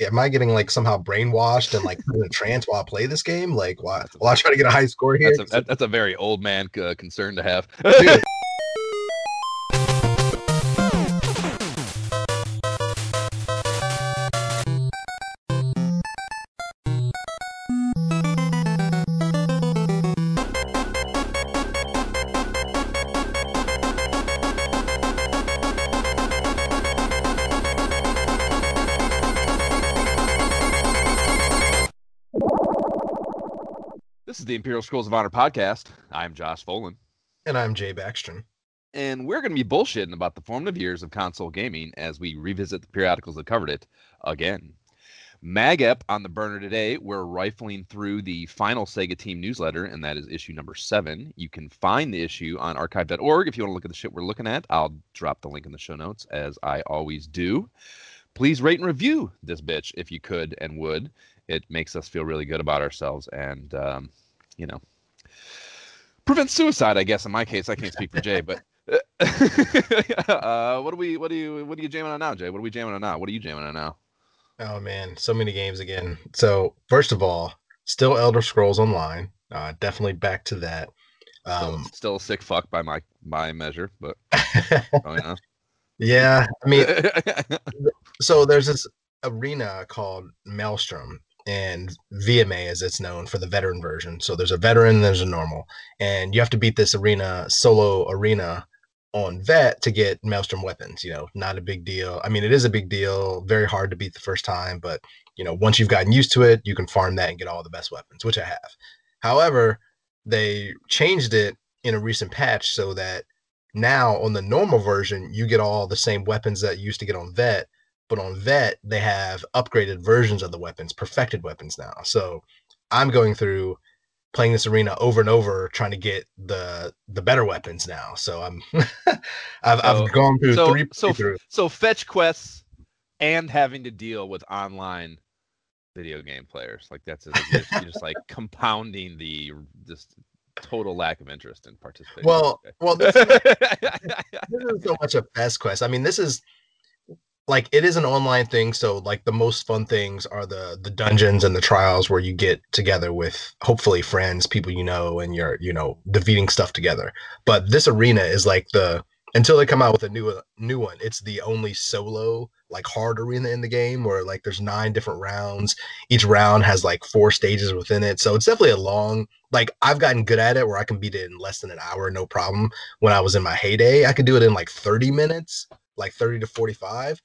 am I getting like somehow brainwashed and like in a trance while I play this game? Like, while, while I try to get a high score here? That's a, that's a very old man uh, concern to have. Dude, Imperial Scrolls of Honor podcast. I'm Josh Folan, and I'm Jay Backstrom. and we're going to be bullshitting about the formative years of console gaming as we revisit the periodicals that covered it again. MagEp on the burner today, we're rifling through the final Sega Team newsletter, and that is issue number seven. You can find the issue on archive.org. If you want to look at the shit we're looking at, I'll drop the link in the show notes, as I always do. Please rate and review this bitch if you could and would. It makes us feel really good about ourselves and, um, you know, prevents suicide, I guess, in my case. I can't speak for Jay, but. uh, what do we? What do you? What are you jamming on now, Jay? What are we jamming on now? What are you jamming on now? Oh man, so many games again. So first of all, still Elder Scrolls Online. Uh, definitely back to that. Still, Um, still a sick fuck by my my measure, but oh, yeah. yeah, I mean, so there's this arena called Maelstrom and VMA as it's known for the veteran version. So there's a veteran, there's a normal, and you have to beat this arena solo arena on vet to get Maelstrom weapons. You know, not a big deal. I mean, it is a big deal. Very hard to beat the first time, but you know, once you've gotten used to it, you can farm that and get all the best weapons, which I have. However, they changed it in a recent patch so that now on the normal version you get all the same weapons that you used to get on vet but on vet they have upgraded versions of the weapons perfected weapons now so i'm going through playing this arena over and over trying to get the the better weapons now so i'm I've, So- I've gone through so three so playthroughs. so fetch quests and having to deal with online video game players like that's just, you're, just, you're just like compounding the just total lack of interest in participating. well well this, Okay. this isn't so much a fast quest. I mean, this is like it is an online thing, so like the most fun things are the the dungeons and the trials where you get together with hopefully friends, people you know, and you're you know defeating stuff together. But this arena is like the until they come out with a new new one, it's the only solo like hard arena in the game where like there's nine different rounds. Each round has like four stages within it, so it's definitely a long. Like I've gotten good at it where I can beat it in less than an hour, no problem when I was in my heyday. I could do it in like 30 minutes, like 30 to 45.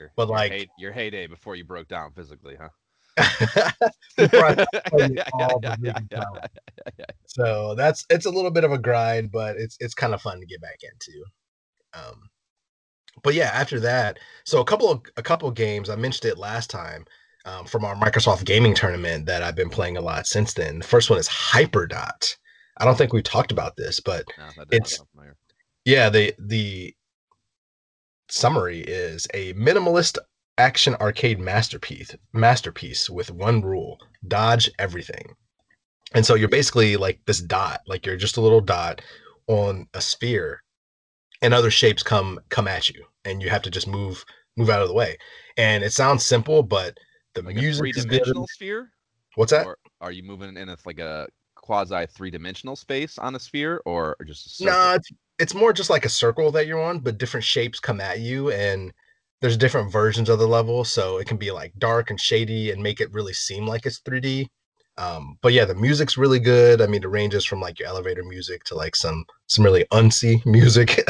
Your- But, your like- hey- your heyday before you broke down physically, huh? Before I played all the movie power. so that's it's a little bit of a grind, but it's it's kind of fun to get back into. Um, but yeah, after that, so a couple of a couple of games I mentioned it last time um, from our Microsoft Gaming Tournament that I've been playing a lot since then. The first one is Hyperdot. I don't think we talked about this, but No, It's- yeah the the summary is a minimalist action arcade masterpiece masterpiece with one rule dodge everything and so you're basically like this dot like you're just a little dot on a sphere and other shapes come come at you and you have to just move move out of the way and it sounds simple but the like music is good. dimensional sphere? what's that Or are you moving in a like a quasi three dimensional space on a sphere or just a? No, it's it's more just like a circle that you're on, but different shapes come at you, and there's different versions of the level, so it can be like dark and shady and make it really seem like it's 3D. Um, but yeah, the music's really good. I mean, it ranges from like your elevator music to like some some really unsy music.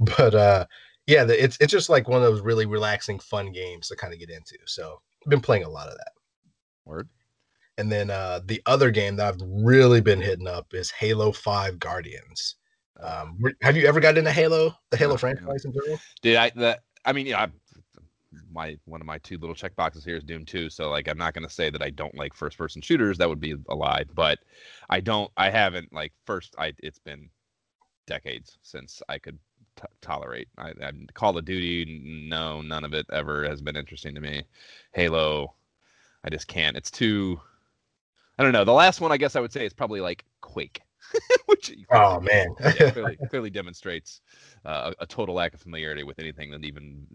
but uh, yeah, the, it's it's just like one of those really relaxing, fun games to kind of get into. So I've been playing a lot of that. Word. And then uh, the other game that I've really been hitting up is Halo Five Guardians. Um, have you ever gotten into Halo, the Halo No, no. franchise in general? Did I that I mean yeah, I, my one of my two little check boxes here is Doom 2, so like I'm not gonna say that I don't like first person shooters, that would be a lie, but I don't I haven't like first I it's been decades since I could t- tolerate. I, I Call of Duty, no, none of it ever has been interesting to me. Halo, I just can't. It's too I don't know. The last one I guess I would say is probably like Quake. which oh man, yeah, clearly, clearly demonstrates uh, a total lack of familiarity with anything that even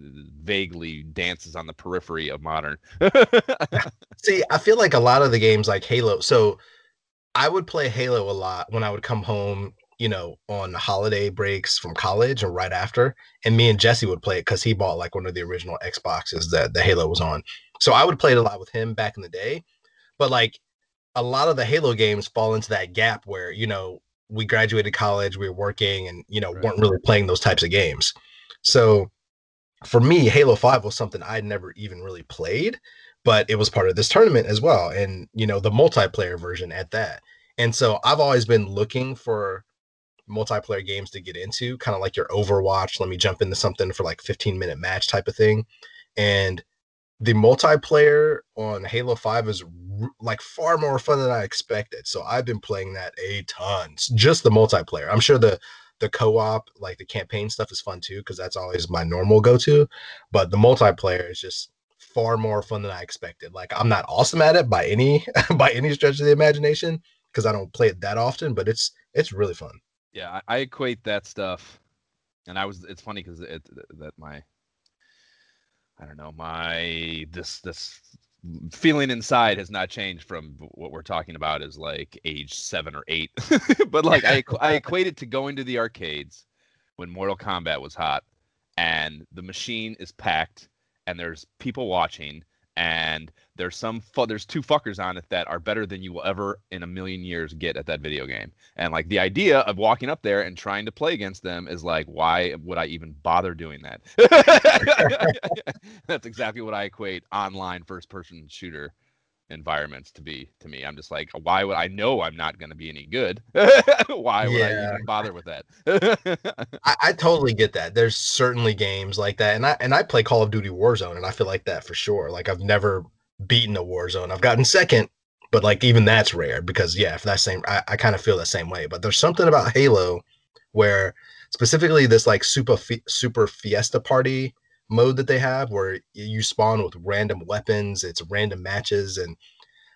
vaguely dances on the periphery of modern. See, I feel like a lot of the games like Halo. So I would play Halo a lot when I would come home, you know, on holiday breaks from college or right after. And me and Jesse would play it because he bought like one of the original Xboxes that the Halo was on. So I would play it a lot with him back in the day. But like a lot of the Halo games fall into that gap where, you know, we graduated college, we were working and, you know, right. weren't really playing those types of games. So for me, Halo 5 was something I'd never even really played, but it was part of this tournament as well. And, you know, the multiplayer version at that. And so I've always been looking for multiplayer games to get into, kind of like your Overwatch. Let me jump into something for like 15 minute match type of thing. And the multiplayer on Halo 5 is like far more fun than I expected. So I've been playing that a ton. Just the multiplayer. I'm sure the the co-op, like the campaign stuff is fun too because that's always my normal go-to, but the multiplayer is just far more fun than I expected. Like I'm not awesome at it by any by any stretch of the imagination because I don't play it that often, but it's it's really fun. Yeah, I, I equate that stuff and I was it's funny because it that my I don't know, my this this feeling inside has not changed from what we're talking about is like age seven or eight. but like I I equate it to going to the arcades when Mortal Kombat was hot and the machine is packed and there's people watching and there's some fu- there's two fuckers on it that are better than you will ever in a million years get at that video game. And like the idea of walking up there and trying to play against them is like, why would I even bother doing that? That's exactly what I equate online first person shooter environments to be to me. I'm just like, why would I know I'm not going to be any good? why would yeah. I even bother with that? I, I, totally get that. There's certainly games like that, and I and I play Call of Duty Warzone, and I feel like that for sure. Like I've never beaten a Warzone. I've gotten second, but like even that's rare because yeah, if that same, I, I kind of feel the same way. But there's something about Halo where specifically this like super super fiesta party mode that they have where you spawn with random weapons, it's random matches, and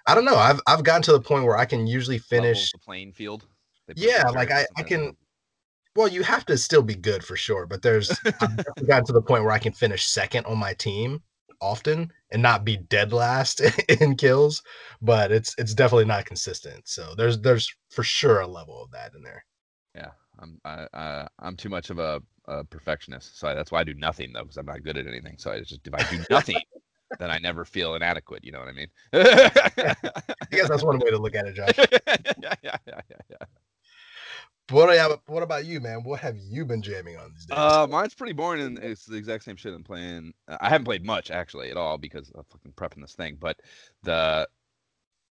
I don't know. I've I've gotten to the point where I can usually finish the playing field. Yeah, like I, I can well, you have to still be good for sure, but there's I've gotten to the point where I can finish second on my team often and not be dead last in kills, but it's it's definitely not consistent. So there's there's for sure a level of that in there. Yeah, I'm I, I I'm too much of a, a perfectionist, so that's why I do nothing though, because I'm not good at anything. So I just if I do nothing, then I never feel inadequate. You know what I mean? I guess that's one way to look at it, Josh. yeah, yeah, yeah, yeah. What, you, what about you, man? What have you been jamming on these days? Uh, mine's pretty boring, and it's the exact same shit I'm playing. I haven't played much actually at all because of fucking prepping this thing. But the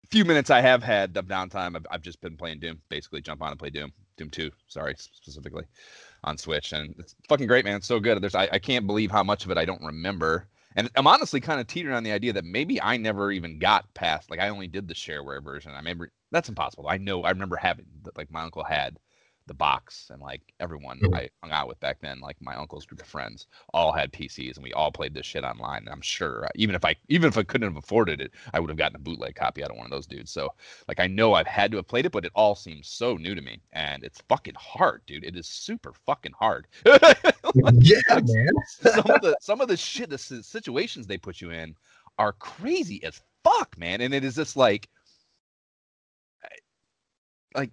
few minutes I have had of downtime, I've, I've just been playing Doom. Basically, jump on and play Doom, Doom Two. Sorry, specifically on Switch, and it's fucking great, man. It's so good. There's I, I can't believe how much of it I don't remember. And I'm honestly kind of teetering on the idea that maybe I never even got past. Like I only did the shareware version. I remember that's impossible. I know I remember having that like my uncle had the box and like everyone mm-hmm. I hung out with back then, like my uncle's group of friends, all had PCs and we all played this shit online. And I'm sure uh, even if I even if I couldn't have afforded it, I would have gotten a bootleg copy out of one of those dudes. So like I know I've had to have played it, but it all seems so new to me. And it's fucking hard, dude. It is super fucking hard. like, yeah, man. some of the some of the shit, the situations they put you in are crazy as fuck, man. And it is just like like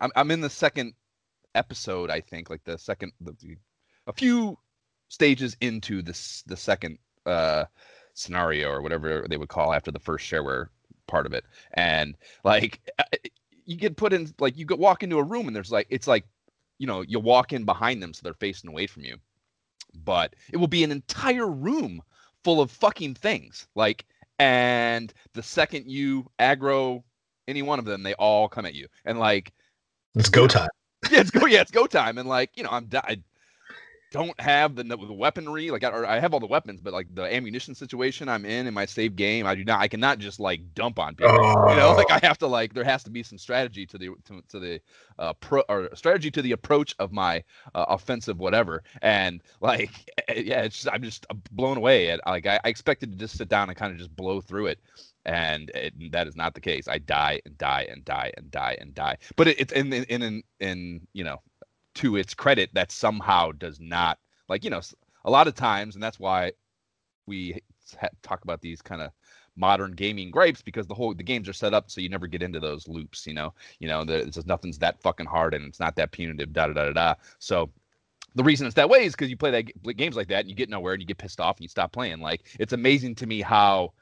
I'm I'm in the second episode, I think, like the second the, a few stages into this the second uh scenario or whatever they would call after the first shareware part of it. And like uh, you get put in like you go walk into a room and there's like it's like you know, you walk in behind them so they're facing away from you. But it will be an entire room full of fucking things. Like and the second you aggro any one of them, they all come at you. And like it's go time. Yeah, it's go. Yeah, it's go time. And like you know, I'm I, don't have the, the weaponry like I, I have all the weapons but like the ammunition situation i'm in in my save game i do not i cannot just like dump on people you know like i have to like there has to be some strategy to the to, to the uh pro or strategy to the approach of my uh, offensive whatever and like yeah it's just, i'm just blown away at like I, I expected to just sit down and kind of just blow through it and it, that is not the case. I die and die and die and die and die. But it, it's in, in in in you know to its credit, that somehow does not like you know a lot of times, and that's why we talk about these kind of modern gaming gripes because the whole the games are set up so you never get into those loops. You know, you know, that there's nothing's that fucking hard and it's not that punitive. Da da da da da. So the reason it's that way is because you play that games like that and you get nowhere and you get pissed off and you stop playing. Like it's amazing to me how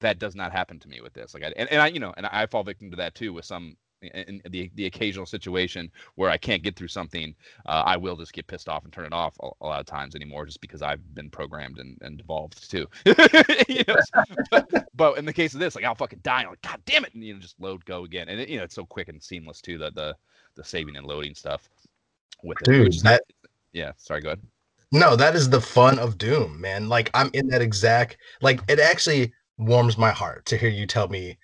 that does not happen to me with this. Like, I, and, and I, you know, and I fall victim to that too with some in the the occasional situation where I can't get through something, uh, I will just get pissed off and turn it off a, a, lot of times anymore, just because I've been programmed and, and evolved too. you know, but, but, in the case of this, like I'll fucking die. I'm like, God damn it, and you know, just load, go again, and it, you know, it's so quick and seamless too. The the the saving and loading stuff with Dude, it. that yeah. Sorry, go ahead. No, that is the fun of Doom, man. Like I'm in that exact like it actually warms my heart to hear you tell me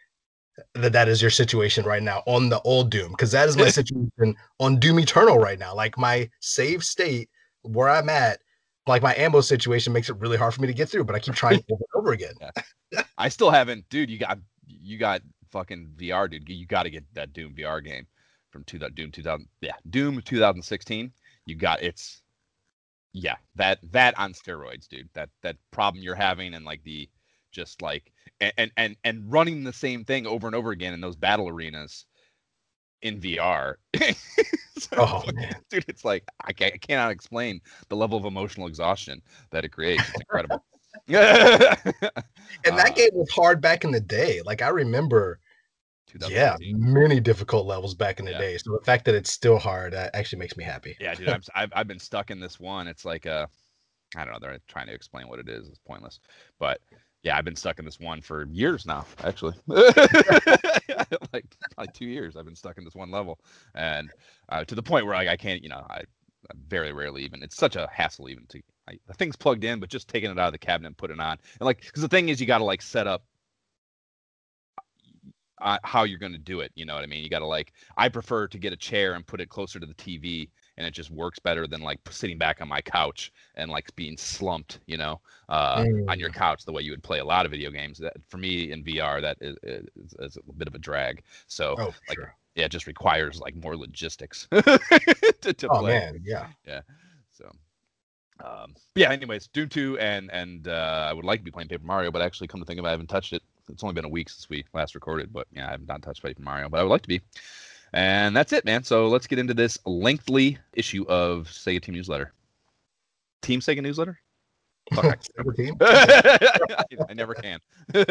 that that is your situation right now on the old Doom because that is my situation on Doom Eternal right now. Like my save state where I'm at, like my ammo situation makes it really hard for me to get through, but I keep trying over and over again. Yeah. I still haven't, dude. You got you got fucking VR, dude. You got to get that Doom VR game from two Doom 2000. Yeah, Doom 2016. You got it's yeah that that on steroids, dude. That that problem you're having and like the just like and and and running the same thing over and over again in those battle arenas in VR. so, oh man, dude, it's like I, I cannot explain the level of emotional exhaustion that it creates. It's incredible. and that uh, game was hard back in the day. Like I remember, yeah, many difficult levels back in the yeah. day. So the fact that it's still hard that actually makes me happy. Yeah, dude, I'm, I've I've been stuck in this one. It's like uh, I don't know. They're trying to explain what it is. It's pointless, but yeah, I've been stuck in this one for years now, actually. like probably two years, I've been stuck in this one level, and uh, to the point where like, I can't, you know, I, I very rarely even. It's such a hassle even to I, the thing's plugged in, but just taking it out of the cabinet and putting it on, and like, because the thing is, you got to like set up uh, how you're going to do it. You know what I mean? You got to like. I prefer to get a chair and put it closer to the TV and it just works better than like sitting back on my couch and like being slumped, you know, uh, mm. on your mm. couch the way you would play a lot of video games. That for me in VR, that is, is, is a bit of a drag. So oh, like, sure. yeah, it just requires like more logistics to, to oh, play. man, yeah, yeah. So. Um, yeah. Anyways, Doom 2, and and uh, I would like to be playing Paper Mario, but actually, come to think of it, I haven't touched it. It's only been a week since we last recorded, but yeah, I have not touched Paper Mario, but I would like to be. And that's it, man. So let's get into this lengthy issue of Sega Team Newsletter. Team Sega Newsletter? Fuck, I, I never can.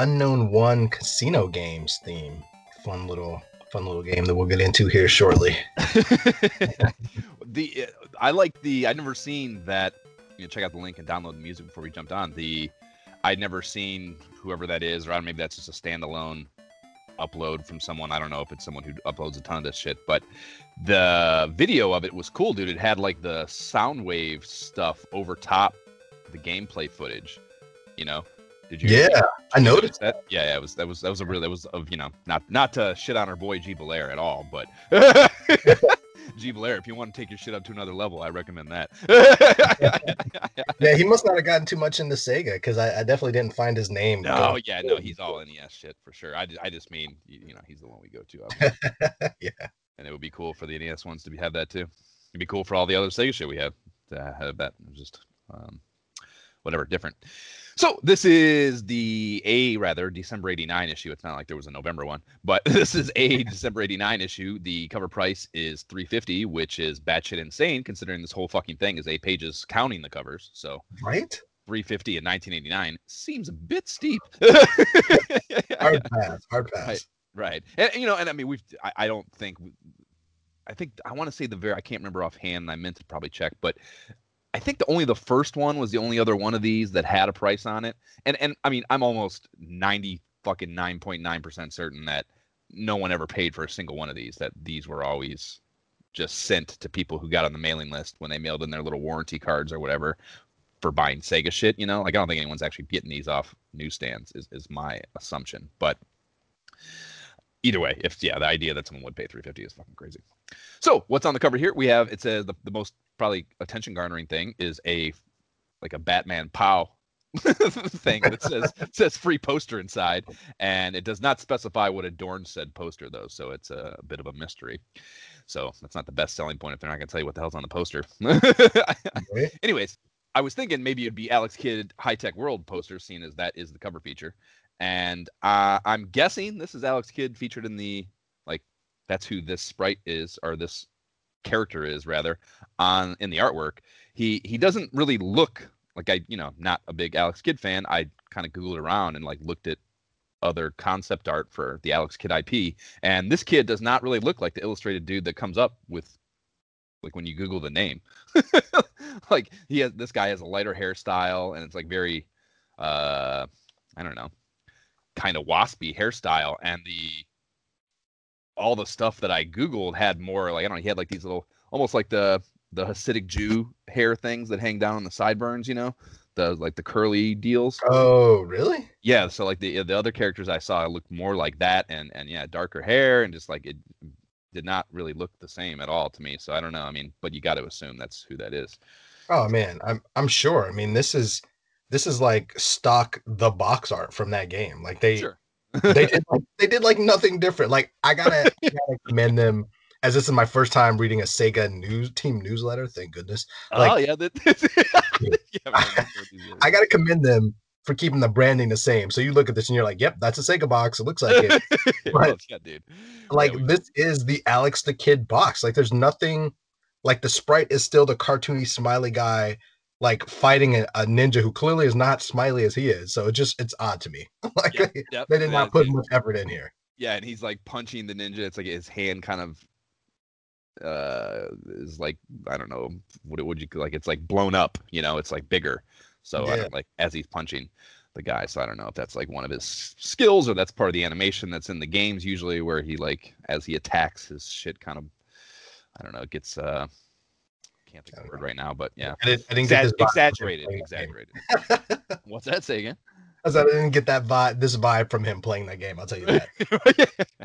Unknown One Casino Games theme. Fun little fun little game that we'll get into here shortly. the I like the I'd never seen that. You know, check out the link and download the music before we jumped on. The I'd never seen whoever that is, or I don't maybe that's just a standalone upload from someone. I don't know if it's someone who uploads a ton of this shit, but the video of it was cool, dude. It had like the sound wave stuff over top the gameplay footage, you know. Did you? Yeah, I noticed that. Yeah, yeah, it was that was that was a real that was of you know not not to shit on our boy G Belair at all, but G Belair, if you want to take your shit up to another level, I recommend that. yeah, he must not have gotten too much into Sega because I, I, definitely didn't find his name. No, yeah, no, he's all NES shit for sure. I, I just mean you know he's the one we go to. yeah, and it would be cool for the NES ones to be, have that too. It'd be cool for all the other Sega shit we have to have that. Just um, whatever, different. So this is the A rather December 89 issue. It's not like there was a November one, but this is a December 89 issue. The cover price is 350, which is batshit insane considering this whole fucking thing is eight pages counting the covers. So right. 350 in 1989 seems a bit steep. hard pass, hard pass. Right, right. And you know, and I mean, we've. I, I don't think. I think I want to say the very. I can't remember offhand. And I meant to probably check, but I think the only the first one was the only other one of these that had a price on it. And and I mean, I'm almost 90 fucking 9.9 percent certain that no one ever paid for a single one of these. That these were always just sent to people who got on the mailing list when they mailed in their little warranty cards or whatever for buying Sega shit. You know, like I don't think anyone's actually getting these off newsstands. Is is my assumption, but either way, if yeah, the idea that someone would pay 350 is fucking crazy. So what's on the cover here? We have it says the, the most probably attention garnering thing is a like a Batman POW thing that says says free poster inside, and it does not specify what adorns said poster though, so it's a, a bit of a mystery. So that's not the best selling point if they're not gonna tell you what the hell's on the poster. Anyways, I was thinking maybe it'd be Alex Kidd High Tech World poster, seeing as that is the cover feature, and uh, I'm guessing this is Alex Kidd featured in the like that's who this sprite is or this character is rather on in the artwork. He he doesn't really look like I you know not a big Alex Kidd fan. I kind of googled around and like looked at other concept art for the Alex Kidd IP, and this kid does not really look like the illustrated dude that comes up with like when you Google the name. like he has this guy has a lighter hairstyle and it's like very uh I don't know kind of waspy hairstyle, and the all the stuff that I googled had more like I don't know. He had like these little almost like the the Hasidic Jew hair things that hang down on the sideburns, you know, the like the curly deals. Oh, really? Yeah. So like the the other characters I saw looked more like that, and and yeah, darker hair, and just like it did not really look the same at all to me. So I don't know. I mean, but you got to assume that's who that is. Oh man, I'm I'm sure. I mean, this is this is like stock the box art from that game. Like they sure. they did like, they did like nothing different. Like I gotta, I gotta commend them as this is my first time reading a Sega news team newsletter. Thank goodness. Like, oh yeah, yeah I, gotta commend them for keeping the branding the same. So you look at this and you're like, "Yep, that's a Sega box. It looks like it." But, yeah, dude. Like yeah, this is the Alex the Kid box. Like there's nothing. Like the sprite is still the cartoony smiley guy like fighting a, a, ninja who clearly is not smiley as he is. So it just it's odd to me. like yep, yep, they did not put much effort in here. Yeah, and he's like punching the ninja. It's like his hand kind of uh is like I don't know what would you like. It's like blown up. You know, it's like bigger. So yeah. like as he's punching the guy. So I don't know if that's like one of his skills or that's part of the animation that's in the games usually where he like as he attacks his shit kind of I don't know gets uh can't think of the word right now, but yeah, I I didn't Exa- exaggerated, exaggerated. What's that? Say again. I said I didn't get that vibe, this vibe from him playing that game. I'll tell you that.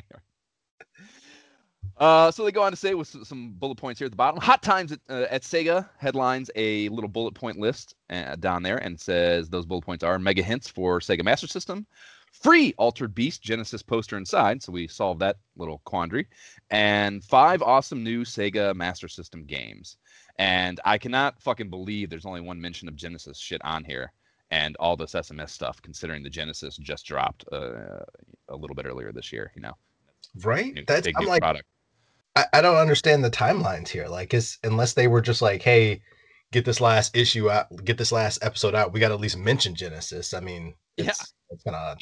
Uh, so they go on to say with some bullet points here at the bottom. Hot Times at, uh, at Sega headlines a little bullet point list uh, down there and says those bullet points are mega hints for Sega Master System, free Altered Beast Genesis poster inside. So we solved that little quandary, and five awesome new Sega Master System games. And I cannot fucking believe there's only one mention of Genesis shit on here and all this SMS stuff, considering the Genesis just dropped uh, a little bit earlier this year. You know, right? New, That's I'm like, product. I, I don't understand the timelines here. Like, is unless they were just like, hey, get this last issue out, get this last episode out, we got to at least mention Genesis. I mean, yeah, it's kind of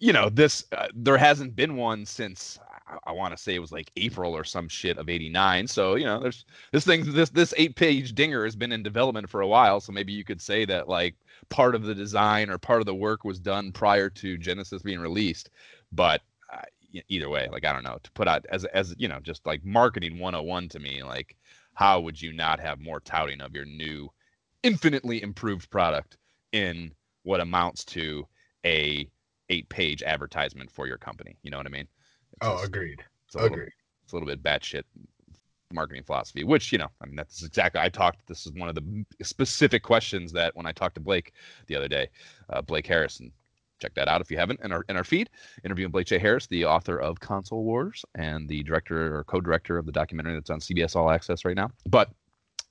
you know, this uh, there hasn't been one since I, want to say it was like April or some shit of '89. So you know, there's this thing, this this eight page dinger has been in development for a while. So maybe you could say that like part of the design or part of the work was done prior to Genesis being released. But uh, either way, like I don't know, to put out as as you know, just like marketing 101 to me, like how would you not have more touting of your new, infinitely improved product in what amounts to a eight page advertisement for your company? You know what I mean? Oh, agreed. It's agreed. Little, it's a little bit batshit marketing philosophy, which you know, I mean, that's exactly. I talked. This is one of the specific questions that when I talked to Blake the other day, uh, Blake Harrison. Check that out if you haven't in our in our feed. Interviewing Blake J. Harris, the author of Console Wars and the director or co-director of the documentary that's on CBS All Access right now. But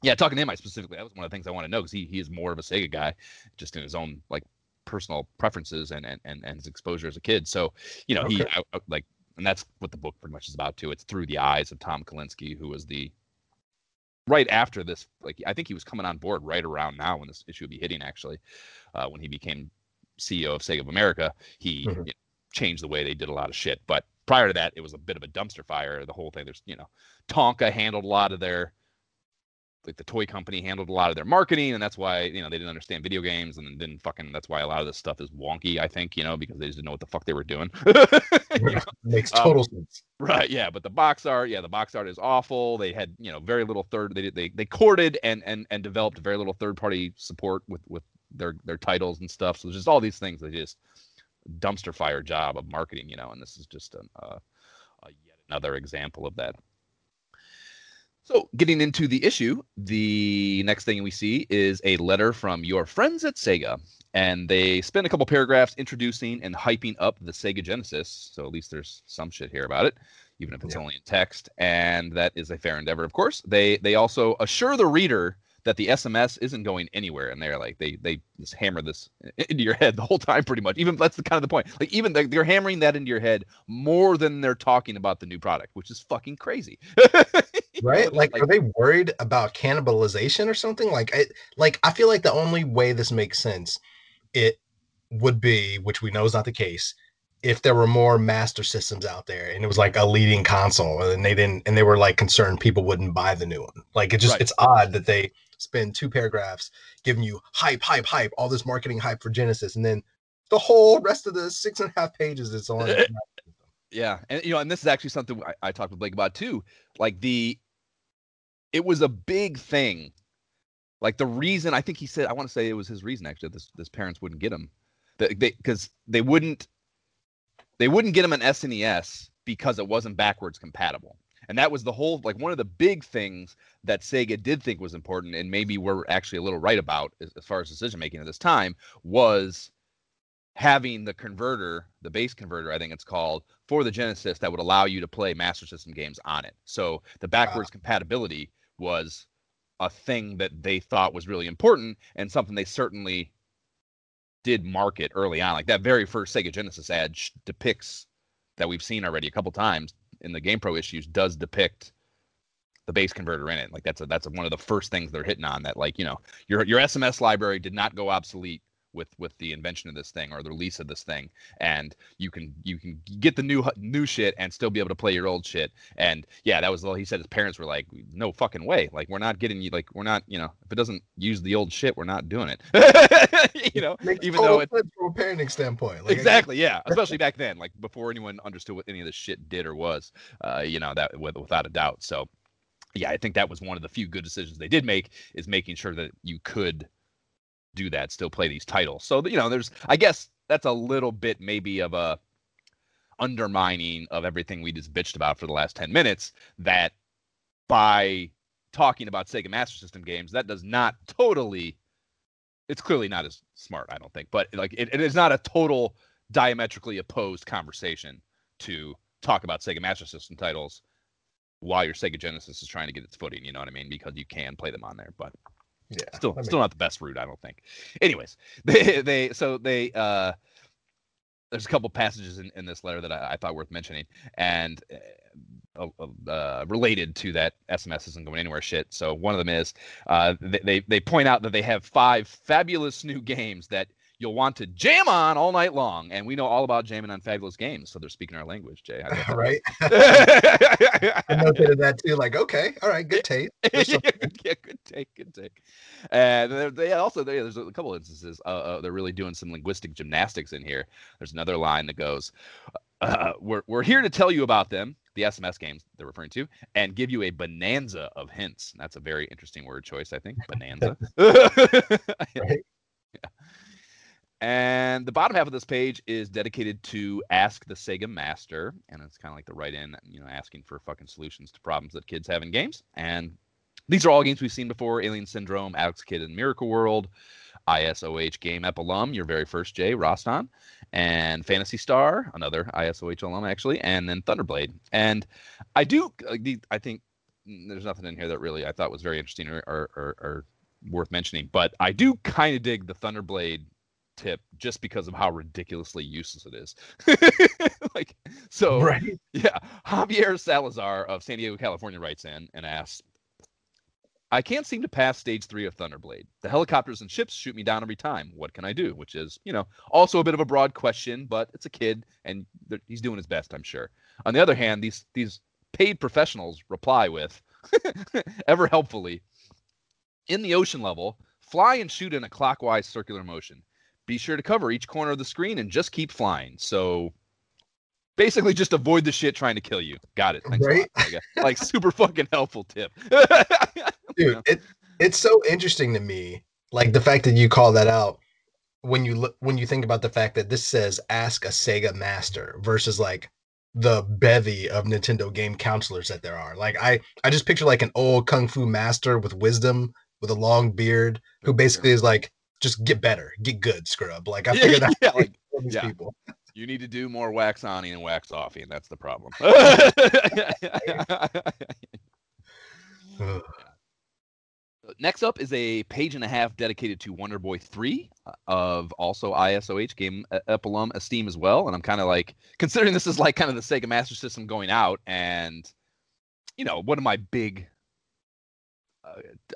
yeah, talking to him, I specifically that was one of the things I want to know because he he is more of a Sega guy, just in his own like personal preferences and and and, and his exposure as a kid. So you know, okay. he I, I, like and that's what the book pretty much is about too. It's through the eyes of Tom Kalinske, who was the right after this. Like I think he was coming on board right around now when this issue would be hitting. Actually, uh, when he became CEO of Sega of America, he mm-hmm. you know, changed the way they did a lot of shit. But prior to that, it was a bit of a dumpster fire. The whole thing. There's you know, Tonka handled a lot of their like the toy company handled a lot of their marketing and that's why you know they didn't understand video games and then didn't fucking that's why a lot of this stuff is wonky i think you know because they just didn't know what the fuck they were doing. Makes um, total um, sense. right yeah but the box art yeah the box art is awful. They had you know very little third they they, they courted and and and developed very little third party support with with their their titles and stuff. So there's just all these things they just dumpster fire job of marketing you know and this is just a, uh, a yet another example of that so, getting into the issue, the next thing we see is a letter from your friends at Sega. And they spend a couple paragraphs introducing and hyping up the Sega Genesis. So, at least there's some shit here about it, even if it's yeah. only in text. And that is a fair endeavor, of course. They they also assure the reader that the SMS isn't going anywhere, and they're like they they just hammer this into your head the whole time, pretty much. Even that's the kind of the point. Like even they're hammering that into your head more than they're talking about the new product, which is fucking crazy. right? Like, like, are they worried about cannibalization or something? Like, I like I feel like the only way this makes sense, it would be, which we know is not the case, if there were more master systems out there and it was like a leading console and they didn't and they were like concerned people wouldn't buy the new one like it just right. it's odd that they spend two paragraphs giving you hype hype hype all this marketing hype for genesis and then the whole rest of the six and a half pages is on yeah and you know and this is actually something I, I talked with blake about too like the it was a big thing like the reason i think he said i want to say it was his reason actually this this parents wouldn't get him because they, they wouldn't they wouldn't get him an SNES because it wasn't backwards compatible. And that was the whole like one of the big things that Sega did think was important, and maybe we're actually a little right about as, as far as decision making at this time was having the converter, the base converter, I think it's called, for the Genesis that would allow you to play Master System games on it. So the ah. backwards wow. compatibility was a thing that they thought was really important and something they certainly did market early on. Like that very first Sega Genesis ad depicts that we've seen already a couple times in the GamePro issues does depict the base converter in it. Like that's a, that's a, one of the first things they're hitting on that like, you know, your your SMS library did not go obsolete with with the invention of this thing or the release of this thing and you can you can get the new new shit and still be able to play your old shit. And yeah that was all he said. His parents were like no fucking way. Like we're not getting you like we're not you know if it doesn't use the old shit we're not doing it. You know Makes even though it from a parenting standpoint. Like, exactly yeah especially back then like before anyone understood what any of this shit did or was uh you know that without a doubt. So yeah, I think that was one of the few good decisions they did make is making sure that you could do that, still play these titles. So you know, there's I guess that's a little bit maybe of a undermining of everything we just bitched about for the last 10 minutes that by talking about Sega Master System games, that does not totally it's clearly not as smart, I don't think, but like it, it is not a total diametrically opposed conversation to talk about Sega Master System titles while your Sega Genesis is trying to get its footing, you know what I mean? Because you can play them on there. But yeah, still still not the best route, I don't think. Anyways, they they so they uh there's a couple passages in, in this letter that I, I thought worth mentioning and uh, uh, related to that SMS isn't going anywhere shit. So one of them is uh, they they point out that they have five fabulous new games that you'll want to jam on all night long. And we know all about jamming on fabulous games. So they're speaking our language, Jay. right. I noted that too. Like, okay, all right, good take. yeah, good take, good take. And they also they, there's a couple instances. Uh, uh, they're really doing some linguistic gymnastics in here. There's another line that goes, uh, "We're we're here to tell you about them." The SMS games they're referring to, and give you a bonanza of hints. That's a very interesting word choice, I think. Bonanza. right. And the bottom half of this page is dedicated to Ask the Sega Master. And it's kind of like the write in, you know, asking for fucking solutions to problems that kids have in games. And these are all games we've seen before Alien Syndrome, Alex Kidd in Miracle World, ISOH Game Ep alum, your very first Jay, Roston, and Phantasy Star, another ISOH alum, actually, and then Thunderblade. And I do, I think there's nothing in here that really I thought was very interesting or, or, or, or worth mentioning, but I do kind of dig the Thunderblade tip just because of how ridiculously useless it is. like so right. yeah, Javier Salazar of San Diego, California writes in and asks I can't seem to pass stage three of Thunderblade. The helicopters and ships shoot me down every time. What can I do? Which is, you know, also a bit of a broad question, but it's a kid and he's doing his best, I'm sure. On the other hand, these these paid professionals reply with, ever helpfully, in the ocean level, fly and shoot in a clockwise circular motion. Be sure to cover each corner of the screen and just keep flying. So basically just avoid the shit trying to kill you. Got it. Thanks right? Like super fucking helpful tip. Dude, it it's so interesting to me, like the fact that you call that out when you look when you think about the fact that this says ask a Sega master versus like the bevy of Nintendo game counselors that there are. Like I I just picture like an old kung fu master with wisdom with a long beard who basically is like just get better, get good, scrub. Like I figured yeah, yeah, like, these yeah. people. You need to do more wax on and wax off, and that's the problem. Next up is a page and a half dedicated to Wonder Boy 3 uh, of also ISOH game Epilum Esteem as well. And I'm kind of like considering this is like kind of the Sega Master System going out. And, you know, one of my big, uh,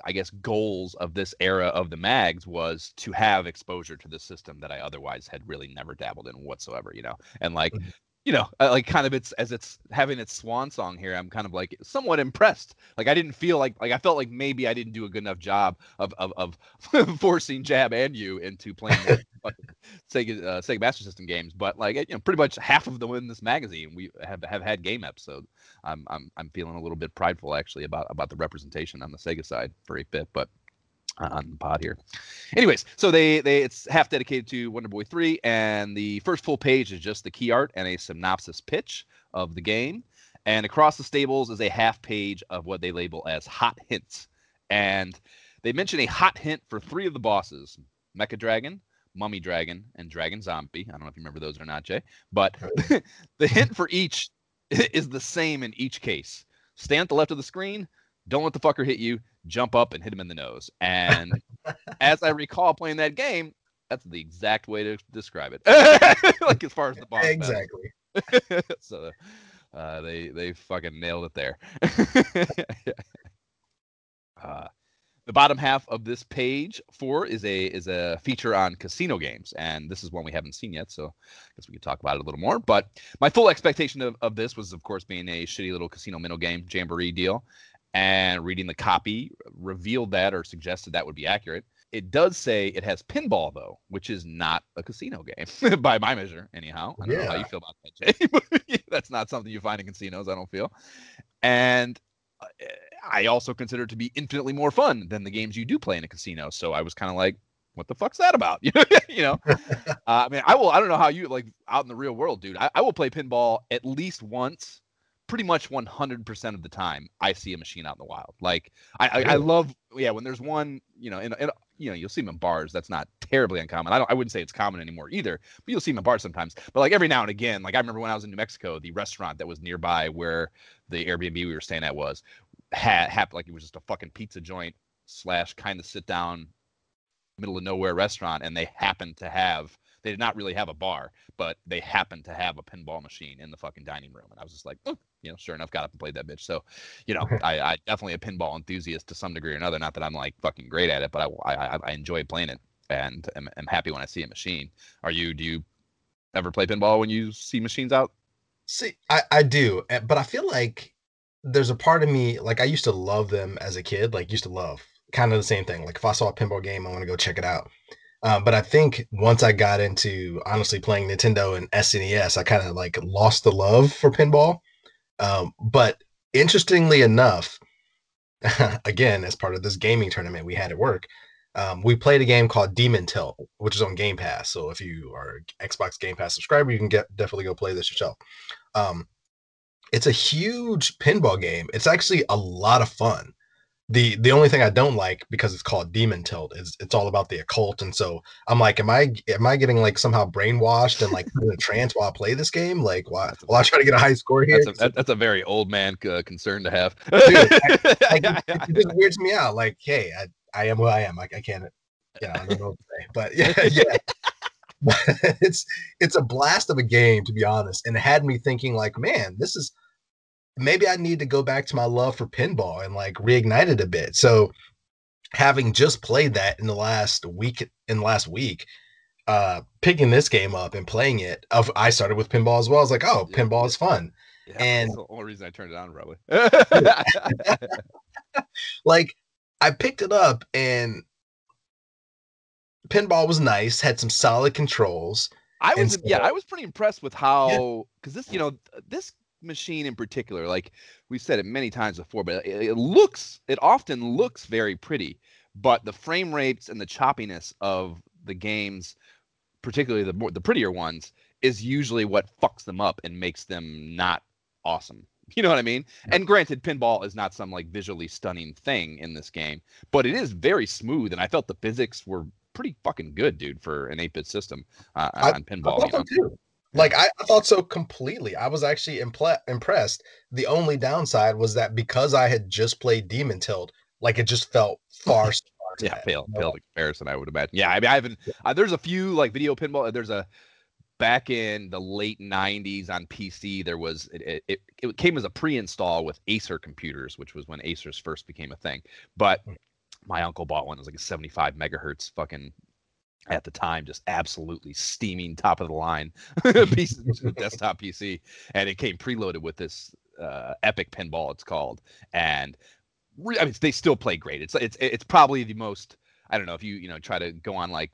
I guess, goals of this era of the mags was to have exposure to the system that I otherwise had really never dabbled in whatsoever, you know? And like, mm-hmm you know, uh, like kind of it's as it's having its swan song here. I'm kind of like somewhat impressed. Like I didn't feel like like I felt like maybe I didn't do a good enough job of of, of forcing Jab and you into playing Sega uh, Sega Master System games. But like you know, pretty much half of them in this magazine we have have had game episodes. I'm I'm I'm feeling a little bit prideful actually about about the representation on the Sega side for a bit, but Uh, on the pod here. Anyways, so they they it's half dedicated to Wonder Boy 3 and the first full page is just the key art and a synopsis pitch of the game. And across the stables is a half page of what they label as hot hints. And they mention a hot hint for three of the bosses, Mecha Dragon, Mummy Dragon, and Dragon Zombie. I don't know if you remember those or not, Jay. But the hint for each is the same in each case. Stand at the left of the screen, don't let the fucker hit you, jump up and hit him in the nose. And as I recall playing that game, that's the exact way to describe it. like as far as the boss. Exactly. so uh, they they fucking nailed it there. uh, the bottom half of this page four is a is a feature on casino games, and this is one we haven't seen yet, so I guess we can talk about it a little more. But my full expectation of, of this was, of course, being a shitty little casino minnow game jamboree deal, and reading the copy revealed that or suggested that would be accurate. It does say it has pinball though, which is not a casino game by my measure, anyhow. I don't yeah. know how you feel about that, Jay. That's not something you find in casinos, I don't feel. And uh, I also consider it to be infinitely more fun than the games you do play in a casino. So I was kind of like, what the fuck's that about? you know, uh, I mean, I will. I don't know how you like out in the real world, dude. I, I will play pinball at least once pretty much 100% of the time I see a machine out in the wild. Like I, I, I love, yeah, when there's one, you know, and, you know, you'll see them in bars. That's not terribly uncommon. I don't, I wouldn't say it's common anymore either, but you'll see them in bars sometimes. But like every now and again, like I remember when I was in New Mexico, the restaurant that was nearby where the Airbnb we were staying at was had happened like it was just a fucking pizza joint slash kind of sit down middle of nowhere restaurant, and they happened to have they did not really have a bar, but they happened to have a pinball machine in the fucking dining room. And I was just like, oh, you know, sure enough, got up and played that bitch. So, you know, I, I definitely a pinball enthusiast to some degree or another. Not that I'm like fucking great at it, but I, I, I enjoy playing it and am, am happy when I see a machine. Are you, do you ever play pinball when you see machines out? See, I, I do, eh, but I feel like there's a part of me, like I used to love them as a kid, like used to love kind of the same thing. Like if I saw a pinball game, I want to go check it out. Uh, but I think once I got into honestly playing Nintendo and SNES, I kind of like lost the love for pinball. Um, but interestingly enough, again, as part of this gaming tournament we had at work, um, we played a game called Demon Tilt, which is on Game Pass. So if you are Xbox Game Pass subscriber, you can get definitely go play this yourself. Um, it's a huge pinball game. It's actually a lot of fun the the only thing I don't like because it's called Demon Tilt is it's all about the occult, and so I'm like, am I am I getting like somehow brainwashed and like in a trance while I play this game? Like, while, while I try to get a high score here? That's a, that's a very old man uh, concern to have. Dude, I, I, it, it just weirds me out. Like, hey, I, I am who I am. Like, I can't, yeah, I don't know what to say, but yeah, yeah. it's it's a blast of a game to be honest, and it had me thinking like, man, this is maybe I need to go back to my love for pinball and like reignite it a bit. So having just played that in the last week in the last week, uh picking this game up and playing it, of I started with pinball as well. I was like, oh, yeah. pinball is fun. Yeah, and that's the only reason I turned it on, probably. like I picked it up and pinball was nice, had some solid controls. I was yeah, I was pretty impressed with how because yeah. this you know this machine in particular, like we've said it many times before, but it, it, looks it often looks very pretty, but the frame rates and the choppiness of the games, particularly the more the prettier ones, is usually what fucks them up and makes them not awesome. You know what I mean? And granted, pinball is not some like visually stunning thing in this game, but it is very smooth, and I felt the physics were pretty fucking good, dude, for an 8-bit system uh, on pinball. I you know? Like I, I, thought so completely. I was actually impressed. The only downside was that because I had just played Demon Tilt, like it just felt far. yeah, pale, pale comparison. I would imagine. Yeah, I mean, I haven't. Uh, there's a few like video pinball. There's a back in the late 90s on PC, there was it, it, it came as a pre-install with Acer computers, which was when Acers first became a thing. But hmm. my uncle bought one. It was like a 75 megahertz fucking at the time just absolutely steaming top of the line piece desktop PC, and it came preloaded with this uh, Epic pinball. It's called, and re- I mean they still play great. It's it's it's probably the most. I don't know if you you know try to go on like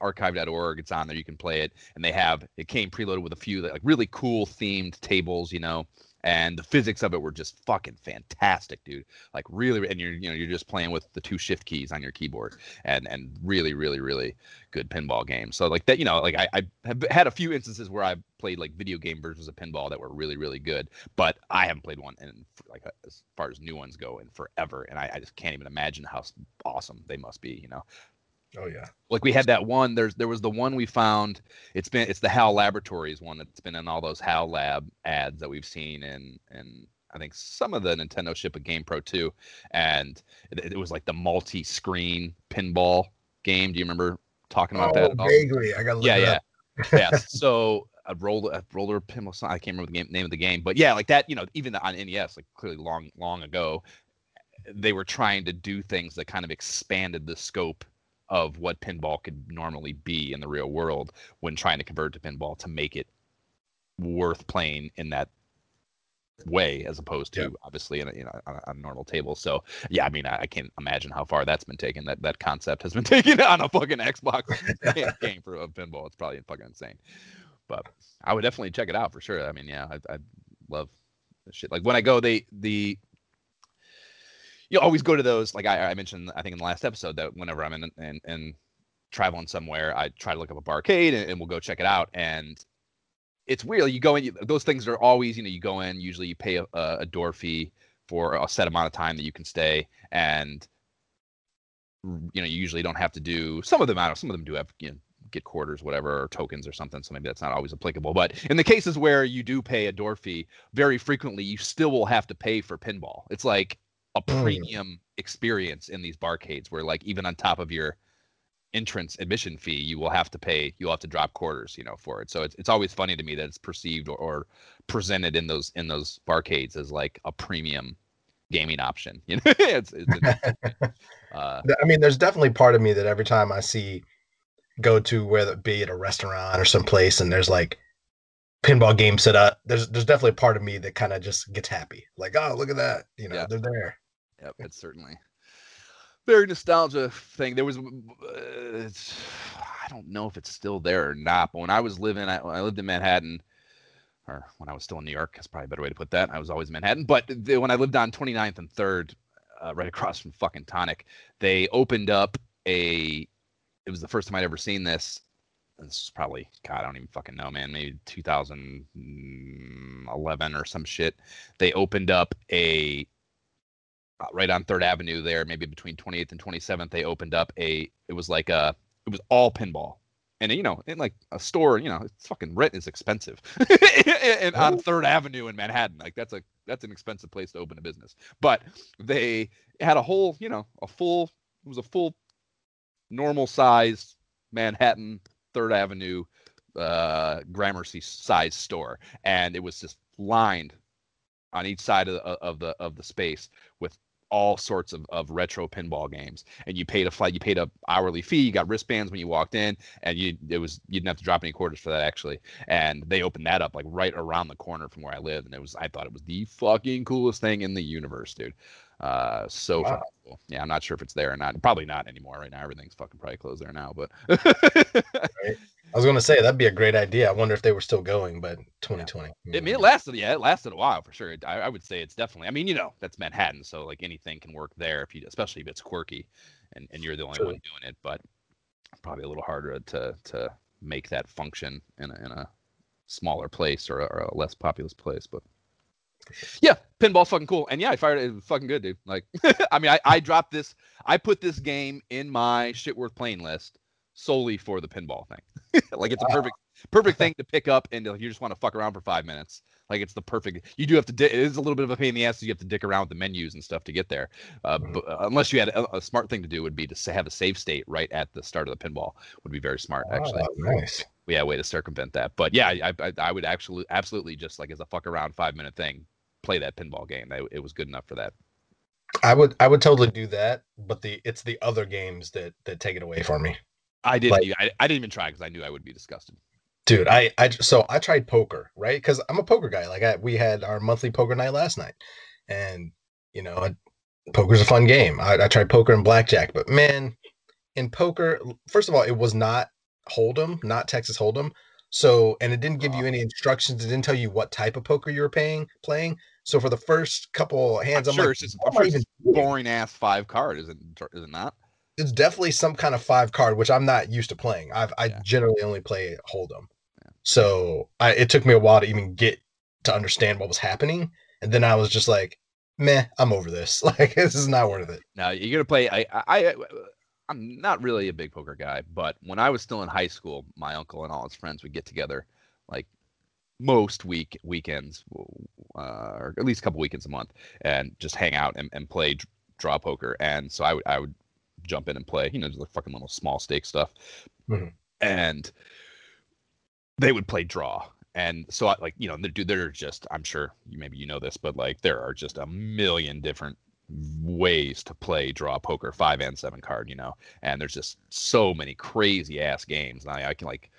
archive.org it's on there you can play it and they have it came preloaded with a few like really cool themed tables you know and the physics of it were just fucking fantastic, dude. Like really, and you're you know you're just playing with the two shift keys on your keyboard, and and really really really good pinball game. So like that, you know, like I, I have had a few instances where I played like video game versions of pinball that were really really good, but I haven't played one and like as far as new ones go in forever, and I, I just can't even imagine how awesome they must be. You know, Oh yeah. Like we had that one. There's there was the one we found. It's been it's the HAL Laboratories one that's been in all those HAL Lab ads that we've seen and and I think some of the Nintendo ship a Game Pro too, and it, it, was like the multi-screen pinball game. Do you remember talking about oh, that? Vaguely, I got. Yeah, yeah, yeah. So a roller, a roller pinball. I can't remember the game, name of the game, but yeah, like that. You know, even on NES, like clearly long, long ago, they were trying to do things that kind of expanded the scope of what pinball could normally be in the real world when trying to convert to pinball to make it worth playing in that way as opposed to yeah. obviously in a, you know on a, on a, normal table. So yeah i mean I, I, can't imagine how far that's been taken. That that concept has been taken on a fucking xbox game for a pinball. It's probably fucking insane. But i would definitely check it out for sure. I mean yeah i, I love shit. Like when i go they the you always go to those. Like I, I, mentioned, I think in the last episode that whenever I'm in and and traveling somewhere, I try to look up a barcade and, and we'll go check it out. And it's weird. You go in, you, those things are always, you know, you go in. Usually, you pay a, a door fee for a set amount of time that you can stay, and you know, you usually don't have to do. Some of them, I don't. Some of them do have, you know, get quarters, whatever, or tokens or something. So maybe that's not always applicable. But in the cases where you do pay a door fee, very frequently you still will have to pay for pinball. It's like a mm. premium mm. experience in these barcades where like even on top of your entrance admission fee you will have to pay you'll have to drop quarters you know for it so it's, it's always funny to me that it's perceived or, or presented in those in those barcades as like a premium gaming option you know it's, it's, uh, i mean there's definitely part of me that every time i see go to whether it be at a restaurant or someplace and there's like pinball game set up there's there's definitely a part of me that kind of just gets happy like oh look at that you know yeah. they're there Yep, it's certainly very nostalgia thing. There was, uh, I don't know if it's still there or not, but when I was living, I, I lived in Manhattan, or when I was still in New York, that's probably a better way to put that. I was always in Manhattan, but the, when I lived on 29th and 3rd, uh, right across from fucking Tonic, they opened up a. It was the first time I'd ever seen this. This is probably God, I don't even fucking know, man. Maybe 2011 or some shit. They opened up a right on Third Avenue there, maybe between 28th and 27th, they opened up a. It was like a. It was all pinball, and you know, in like a store, you know, it's fucking rent is expensive, and on. Third Avenue in Manhattan, like that's a that's an expensive place to open a business. But they had a whole, you know, a full. It was a full, normal size Manhattan Third Avenue, uh, Gramercy size store, and it was just lined on each side of the, of the of the space with all sorts of, of retro pinball games and you paid a flight you paid a hourly fee you got wristbands when you walked in and you it was you didn't have to drop any quarters for that actually and they opened that up like right around the corner from where i live and it was i thought it was the fucking coolest thing in the universe dude uh so wow. yeah i'm not sure if it's there or not probably not anymore right now everything's fucking probably closed there now but right. I was going to say that'd be a great idea. I wonder if they were still going, but 2020. Yeah. I mean, it lasted. Yeah, it lasted a while for sure. I, I, would say it's definitely. I mean, you know, that's Manhattan, so like anything can work there if you, especially if it's quirky, and, and you're the only one doing it. But probably a little harder to to make that function in a, in a smaller place or a, or a less populous place. But yeah, pinball's fucking cool, and yeah, I fired it. it was fucking good, dude. Like, I mean, I, I dropped this. I put this game in my shit worth playing list solely for the pinball thing. like it's a perfect perfect thing to pick up and like, you just want to fuck around for five minutes. Like it's the perfect. You do have to. Di- it is a little bit of a pain in the ass. You have to dick around with the menus and stuff to get there. Uh, mm-hmm. but, uh, unless you had a, a, smart thing to do would be to have a save state right at the start of the pinball. Would be very smart actually. Oh, nice. Yeah, way to circumvent that. But yeah, I, I, I would actually absolutely just like as a fuck around five minute thing, play that pinball game. It was good enough for that. I would I would totally do that, but the it's the other games that that take it away from me. I didn't. Like, I, I didn't even try because I knew I would be disgusted. Dude, I, I so I tried poker, right? Because I'm a poker guy. Like I, we had our monthly poker night last night, and you know, I, poker's a fun game. I, I tried poker and blackjack, but man, in poker, first of all, it was not Hold'em, not Texas Hold'em. So, and it didn't give you any instructions. It didn't tell you what type of poker you were paying playing. So for the first couple hands, I'm, I'm sure like, it's just, I'm sure it's boring ass five card, is it? Is it not? it's definitely some kind of five card, which I'm not used to playing. I've I yeah. generally only play Hold'em, yeah. so I, it took me a while to even get to understand what was happening, and then I was just like, "Meh, I'm over this. Like this is not worth it." Now you're gonna play. I I I'm not really a big poker guy, but when I was still in high school, my uncle and all his friends would get together, like most week weekends, uh, or at least a couple weekends a month, and just hang out and, and play draw poker. And so I would I would jump in and play, you know, just like fucking little small stake stuff. Mm-hmm. And they would play draw. And so I like, you know, dude, they're just, I'm sure you maybe you know this, but like there are just a million different ways to play draw poker five and seven card, you know, and there's just so many crazy ass games. And I, I can like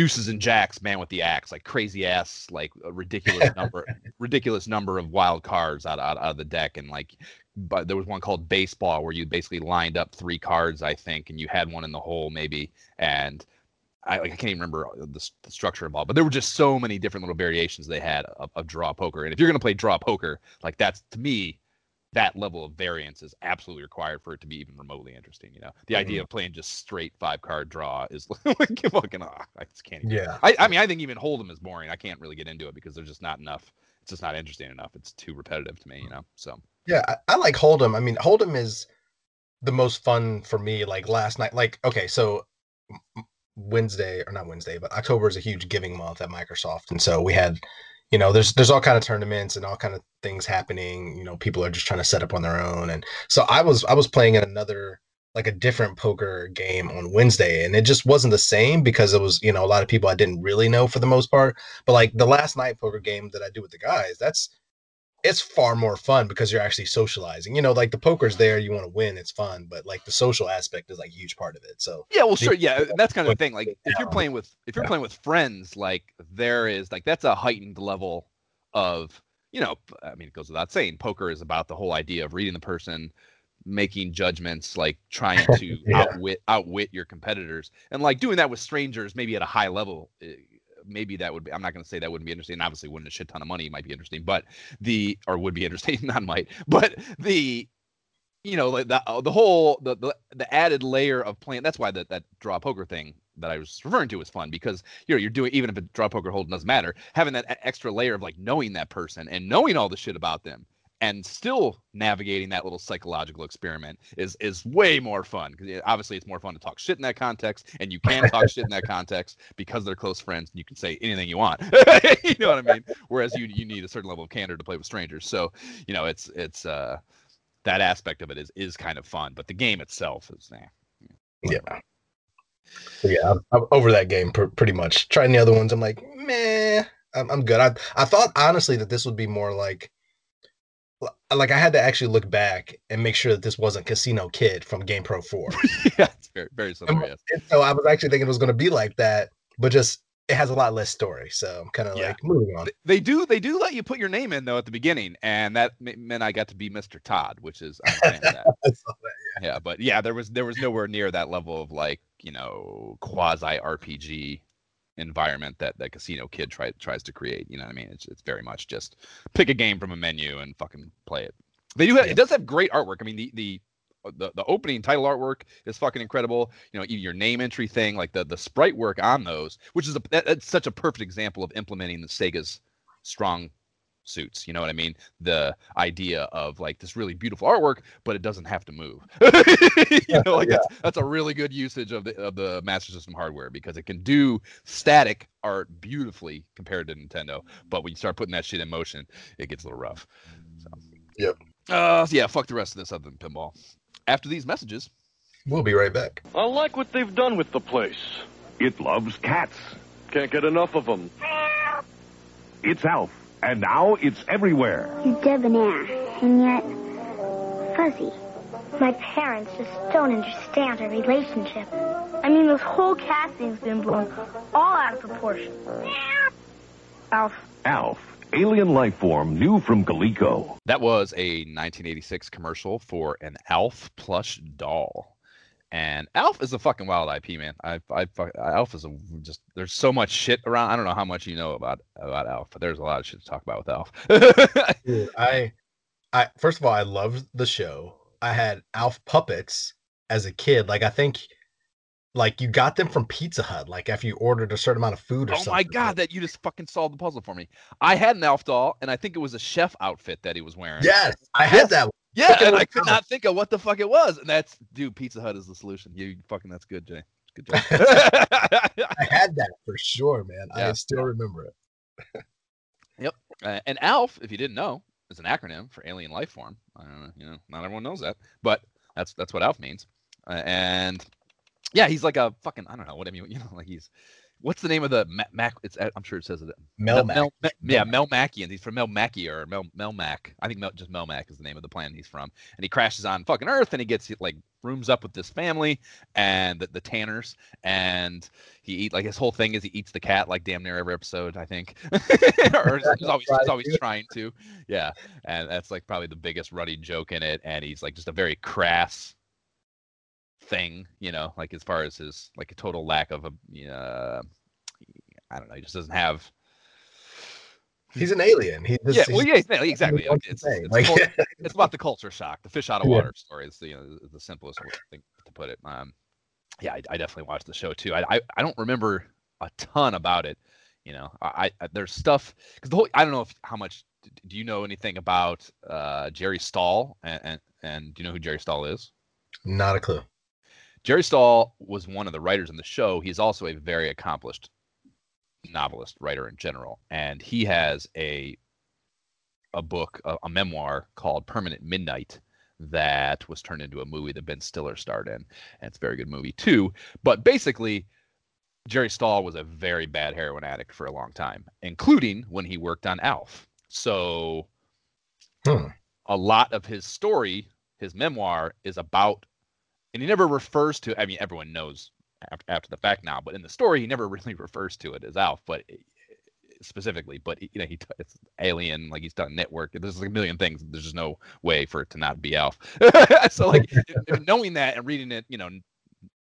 deuces and jacks, man with the axe, like crazy ass, like a ridiculous number, ridiculous number of wild cards out, out, out of the deck, and like, but there was one called baseball where you basically lined up three cards, I think, and you had one in the hole maybe, and I, like, I can't even remember uh, the, the, structure involved, but there were just so many different little variations they had of, of draw poker, and if you're gonna play draw poker, like that's to me that level of variance is absolutely required for it to be even remotely interesting. You know, the mm-hmm. idea of playing just straight five card draw is like fucking. Oh, I just can't. Even, yeah. I, I mean, I think even Hold'em is boring. I can't really get into it because there's just not enough. It's just not interesting enough. It's too repetitive to me. You know. So. Yeah, I, I like Hold'em. I mean, Hold'em is the most fun for me. Like last night, like okay, so Wednesday or not Wednesday, but October is a huge giving month at Microsoft, and so we had you know there's there's all kind of tournaments and all kind of things happening you know people are just trying to set up on their own. And so i was i was playing in another like a different poker game on wednesday and it just wasn't the same because it was you know a lot of people i didn't really know for the most part. But like the last night poker game that i do with the guys that's it's far more fun because you're actually socializing. You know, like the poker's there, you want to win, it's fun, but like the social aspect is like a huge part of it. So yeah, well, sure, yeah, that's kind of the thing. Like if you're playing with if you're yeah. playing with friends, like there is like that's a heightened level of you know, I mean, it goes without saying, poker is about the whole idea of reading the person, making judgments, like trying to yeah. outwit outwit your competitors, and like doing that with strangers, maybe at a high level eh, maybe that would be i'm not going to say that wouldn't be interesting obviously wouldn't a shit ton of money might be interesting but the or would be interesting not might but the you know like the, uh, the whole the, the the added layer of playing that's why that that draw poker thing that I was referring to was fun because you know you're doing even if a draw poker hold doesn't matter having that extra layer of like knowing that person and knowing all the shit about them and still navigating that little psychological experiment is is way more fun because obviously it's more fun to talk shit in that context and you can talk shit in that context because they're close friends and you can say anything you want. You know what i mean? Whereas you you need a certain level of candor to play with strangers. So you know it's it's uh that aspect of it is is kind of fun but the game itself is nah, yeah yeah. I'm, I'm, over that game pr- pretty much. Trying the other ones i'm like meh I'm, I'm good. I I thought honestly that this would be more like like I had to actually look back and make sure that this wasn't Casino Kid from Game Pro 4. yeah, it's very very similar. Yes. And so I was actually thinking it was going to be like that, but just it has a lot less story. So I'm kind of Yeah. like moving on. They do they do let you put your name in though at the beginning, and that meant I got to be Mr. Todd, which is I'm a fan of that. That. yeah, but yeah, there was there was nowhere near that level of like you know quasi RPG environment that that Casino Kid try, tries to create. You know what I mean? It's it's very much just pick a game from a menu and fucking play it. They do have, Yeah. it does have great artwork. I mean the the the, the opening title artwork is fucking incredible. You know, even your name entry thing, like the the sprite work on those, which is a that, that's such a perfect example of implementing the Sega's strong suits. You know what I mean? The idea of like this really beautiful artwork, but it doesn't have to move. you know, like Yeah. that's, that's a really good usage of the of the Master System hardware because it can do static art beautifully compared to Nintendo. But when you start putting that shit in motion, it gets a little rough. So. Yep. Uh, yeah. Fuck the rest of this other than pinball. After these messages, We'll be right back. I like what they've done with the place. It loves cats. Can't get enough of them. It's Alf, and now it's everywhere. You're debonair, and yet fuzzy. My parents just don't understand our relationship. I mean, this whole casting's been blown all out of proportion. Alf, Alf, alien life form new from Coleco. that was a 1986 commercial for an Alf plush doll. And Alf is a fucking wild IP, man. I, I, Alf is a just. There's so much shit around. I don't know how much you know about about Alf, but there's a lot of shit to talk about with Alf. Dude, I, I first of all, I loved the show. I had Alf puppets as a kid. Like I think, like you got them from Pizza Hut. Like after you ordered a certain amount of food or oh something. my god, that you just fucking solved the puzzle for me. I had an Alf doll, and I think it was a chef outfit that he was wearing. Yes, I Yes. had that. one. Yeah, and I could not think of what the fuck it was. And that's dude, Pizza Hut is the solution. You fucking that's good, Jay. Good job. I had that for sure, man. Yeah. I still remember it. Uh, and ALF, if you didn't know, is an acronym for alien life form. I don't you know, not everyone knows that, but that's that's what ALF means. Uh, and yeah, he's like a fucking I don't know what I mean. You know, like he's what's the name of the Ma- Mac? It's uh, I'm sure it says it. Mel, Mel, Mel- yeah, Mel Mackey, he's from Mel or Mel Melmac. I think Mel, just Melmac is the name of the planet he's from. And he crashes on fucking Earth, and he gets like rooms up with this family and the, the Tanners, and he eat like his whole thing is he eats the cat like damn near every episode, I think, or he's, he's always he's always trying to, yeah. And that's like probably the biggest running joke in it. And he's like just a very crass thing, you know, like as far as his like a total lack of a, uh, I don't know, he just doesn't have He's an alien. He just, yeah, well, yeah, yeah, exactly. Like, it's, it's, Like- cul- it's about the culture shock, the fish out of Yeah. water story. It's the, you know, the simplest way thing to put it. Um, yeah, I, I definitely watched the show too. I, I I don't remember a ton about it. You know, I, I there's stuff because the whole I don't know if how much do you know anything about uh, Jerry Stahl and, and and do you know who Jerry Stahl is? not a clue. Jerry Stahl was one of the writers in the show. He's also a very accomplished novelist, writer in general, and he has a a book, a, a memoir called Permanent Midnight that was turned into a movie that Ben Stiller starred in, and it's a very good movie too. But basically, Jerry Stahl was a very bad heroin addict for a long time, including when he worked on Alf. So Hmm. a lot of his story, his memoir, is about, and he never refers to. I mean, everyone knows after, after the fact now, but in the story, he never really refers to it as Alf, but eh, specifically. But you know, he t- it's Alien, like he's done Network. There's like a million things. There's just no way for it to not be Alf. so like knowing that and reading it, you know,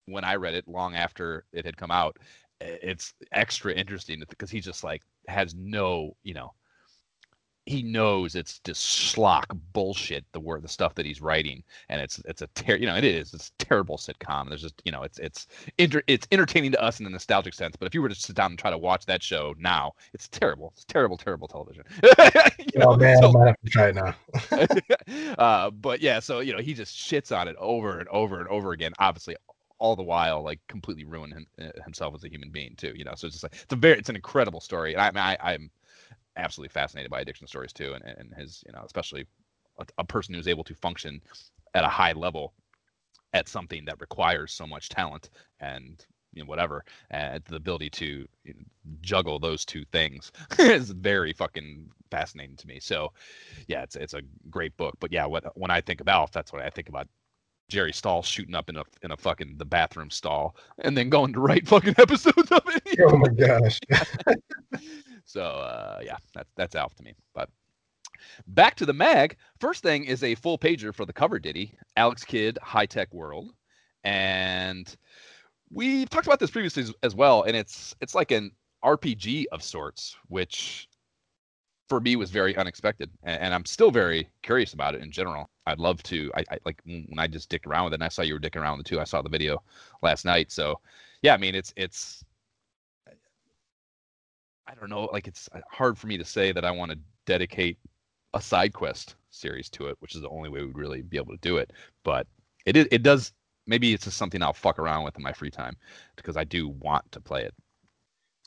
when I read it long after it had come out, eh, it's extra interesting because he just like has no, you know, he knows it's just schlock bullshit the word the stuff that he's writing and it's it's a ter- you know it is it's terrible sitcom there's just you know it's it's inter- it's entertaining to us in a nostalgic sense but if you were to sit down and try to watch that show now it's terrible it's terrible terrible television You know, oh man, so- I might have to try it now. uh, but yeah, so you know, he just shits on it over and over and over again. Obviously, all the while, like completely ruin him, uh, himself as a human being too. You know, so it's just like it's a very, it's an incredible story, and I, I mean, I, I'm absolutely fascinated by addiction stories too, and and his, you know, especially a, a person who's able to function at a high level at something that requires so much talent and you know, whatever. And the ability to you know, juggle those two things is very fucking fascinating to me. So, yeah, it's it's a great book. But yeah, what when I think Alf, that's what I think about. Jerry Stahl shooting up in a in a fucking the bathroom stall and then going to write fucking episodes of it. Oh my gosh. so uh, yeah, that's that's Alf to me. But back to the mag. First thing is a full pager for the cover ditty, Alex Kidd, High Tech World, and we talked about this previously as, well. And it's it's like an RPG of sorts, which for me was very unexpected, and, and, I'm still very curious about it in general. I'd love to. I, I, like when I just dicked around with it. and I saw you were dicking around with it too. I saw the video last night. So, yeah, I mean, it's it's. I don't know. Like it's uh, hard for me to say that I want to dedicate a side quest series to it, which is the only way we'd really be able to do it. But it is, it does. Maybe it's just something I'll fuck around with in my free time because I do want to play it.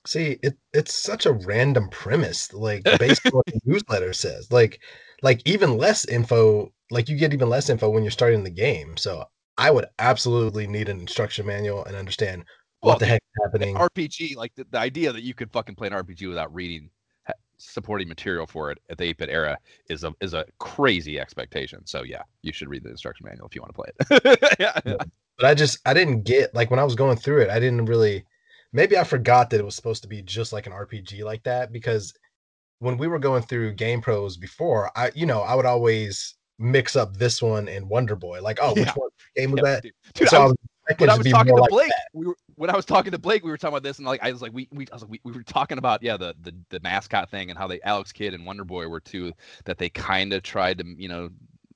See, it it's such a random premise, like based on what the newsletter says. Like, like even less info, like you get even less info when you're starting the game. So I would absolutely need an instruction manual and understand what the heck is happening. RPG, like the, the idea that you could fucking play an RPG without reading supporting material for it at the 8-bit era is a is a crazy expectation. So yeah, you should read the instruction manual if you want to play it. yeah. But I just I didn't get like when I was going through it, I didn't really maybe I forgot that it was supposed to be just like an RPG like that because when we were going through Game Pros before, I you know, I would always mix up this one and Wonder Boy. Like, oh, which one game was yeah, that? Dude, so I was, when I was talking to like Blake, that. we were when I was talking to Blake, we were talking about this, and like I was like, we, we I was like, we, we were talking about yeah, the, the the mascot thing and how they Alex Kidd and Wonder Boy were two that they kind of tried to you know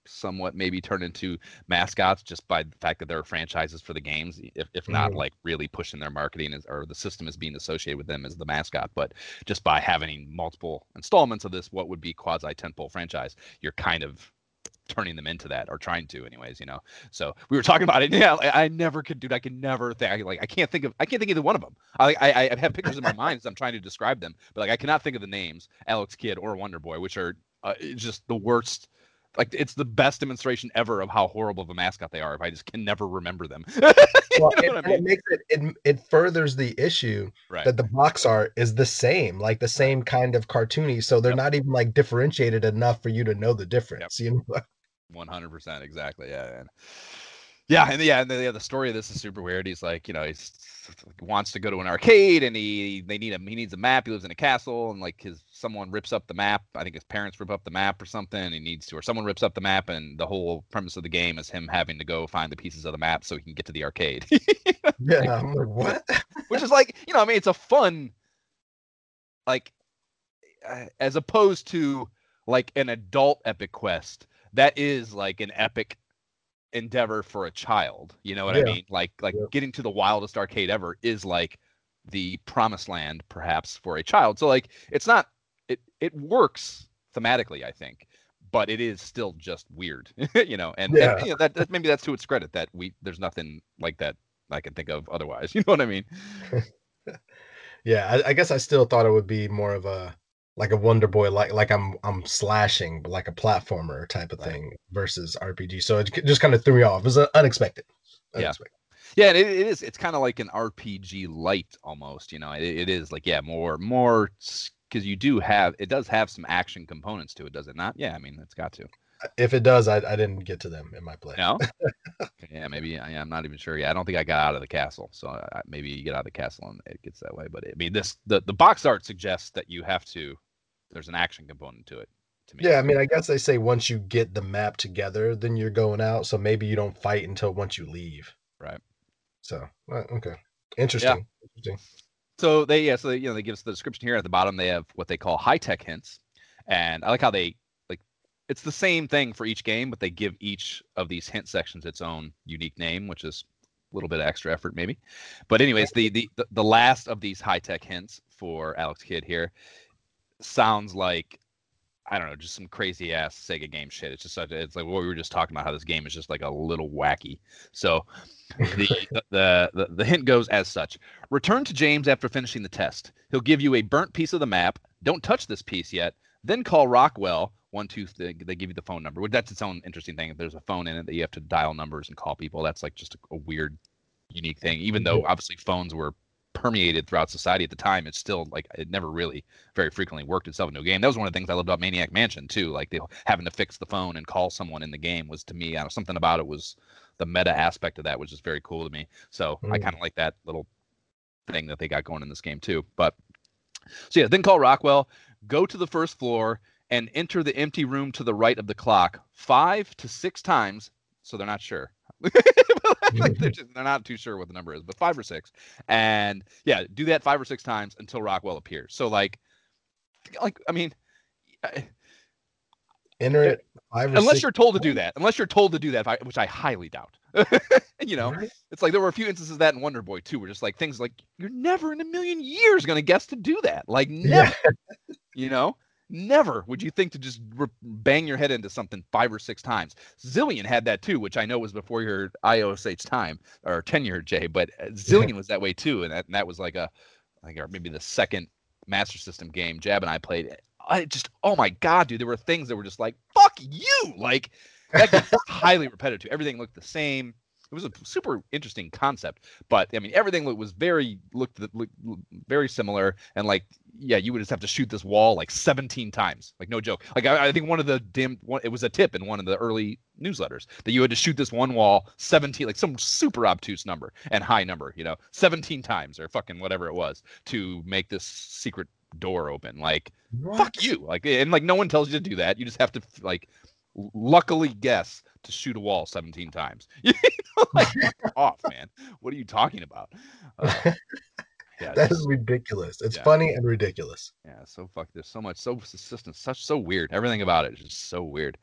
somewhat maybe turn into mascots just by the fact that there are franchises for the games, if, if not mm-hmm. like really pushing their marketing as, or the system is being associated with them as the mascot. But just by having multiple installments of this, what would be quasi tentpole franchise, you're kind of turning them into that or trying to anyways you know so we were talking about it yeah i, I never could do i can never think like i can't think of i can't think of either one of them i i, I have pictures in my mind as i'm trying to describe them but like i cannot think of the names alex kidd or wonder boy which are uh, just the worst like it's the best demonstration ever of how horrible of a mascot they are if i just can never remember them well, it, I mean? it, makes it, it it furders the issue right. that the box art is the same like the same kind of cartoony so they're yep. not even like differentiated enough for you to know the difference yep. you know one hundred percent, exactly. Yeah, and yeah, and yeah, and the, yeah, the story of this is super weird. He's like, you know, he wants to go to an arcade, and he they need a he needs a map. He lives in a castle, and like his someone rips up the map. I think his parents rip up the map or something. he needs to, or someone rips up the map, and the whole premise of the game is him having to go find the pieces of the map so he can get to the arcade. yeah, I'm like, what? Which is like, you know, I mean, it's a fun, like, uh, as opposed to like an adult epic quest that is like an epic endeavor for a child. You know what yeah. I mean? Like like yeah. getting to the wildest arcade ever is like the promised land perhaps for a child. So like it's not it it works thematically, I think, but it is still just weird. you know, and, yeah. and you know, that, that maybe that's to its credit that we there's nothing like that I can think of otherwise. You know what I mean? yeah, I, I guess I still thought it would be more of a like a Wonder Boy, like like I'm I'm slashing, but like a platformer type of thing versus RPG. So it just kind of threw me off. It was unexpected. unexpected. Yeah. Yeah, it, it is. It's kind of like an RPG light almost. You know, it, it is like yeah, more more because you do have it does have some action components to it, does it not? Yeah, I mean it's got to. If it does, I, I didn't get to them in my play. No. yeah, maybe yeah, I, am not even sure. Yeah, I don't think I got out of the castle. So I, maybe you get out of the castle and it gets that way. But it, I mean, this the the box art suggests that you have to there's an action component to it. To me. Yeah, I mean, I guess they say once you get the map together, then you're going out. So maybe you don't fight until once you leave. Right. So uh, okay, interesting. Yeah. Interesting. So they yeah, so they, you know they give us the description here at the bottom. They have what they call high tech hints, and I like how they like it's the same thing for each game, but they give each of these hint sections its own unique name, which is a little bit of extra effort maybe. But anyways, the the the last of these high tech hints for Alex Kidd here sounds like I don't know, just some crazy ass Sega game shit. It's just such, it's like what we were just talking about how this game is just like a little wacky. So the, the, the the hint goes as such. Return to James after finishing the test. He'll give you a burnt piece of the map. Don't touch this piece yet. Then call Rockwell. One two. They, they give you the phone number. Which that's its own interesting thing. If there's a phone in it that you have to dial numbers and call people, that's like just a, a weird unique thing. Even though obviously phones were permeated throughout society at the time, it's still like it never really very frequently worked itself into a game. That was one of the things I loved about Maniac Mansion too. Like the, having to fix the phone and call someone in the game was to me, I don't know, something about it was the meta aspect of that was just very cool to me. So I Mm. kind of like that little thing that they got going in this game too. But so yeah, then call Rockwell, go to the first floor and enter the empty room to the right of the clock five to six times. So they're not sure. like they're, mm-hmm. just, they're not too sure what the number is, but five or six. And yeah, do that five or six times until Rockwell appears. So like, like I mean, Enter it five or unless six you're told to do that, unless you're told to do that, which I highly doubt. you know, Right? it's like there were a few instances of that in Wonder Boy too, where just like things like you're never in a million years gonna guess to do that. Like never, Yeah. you know, never would you think to just r- bang your head into something five or six times. Zillion had that too, which I know was before your IOSH time or tenure, Jay, but uh, Zillion was that way too, and that, and that was like a, like or maybe the second Master System game Jab and I played. I just, oh my god, dude, there were things that were just like, fuck you, like that was highly repetitive. Everything looked the same. It was a super interesting concept, but I mean, everything was very looked, looked very similar. And like, yeah, you would just have to shoot this wall like 17 times, like no joke. Like I, I think one of the damn, one, it was a tip in one of the early newsletters that you had to shoot this one wall 17, like some super obtuse number and high number, you know, 17 times or fucking whatever it was to make this secret door open. Like, What? fuck you like and like no one tells you to do that you just have to like luckily guess to shoot a wall 17 times you know, like off man what are you talking about uh, yeah That is ridiculous. It's Yeah. funny and ridiculous. yeah so fuck there's so much so consistent such so weird everything about it is just so weird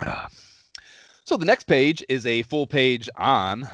Ah. so the next page is a full page on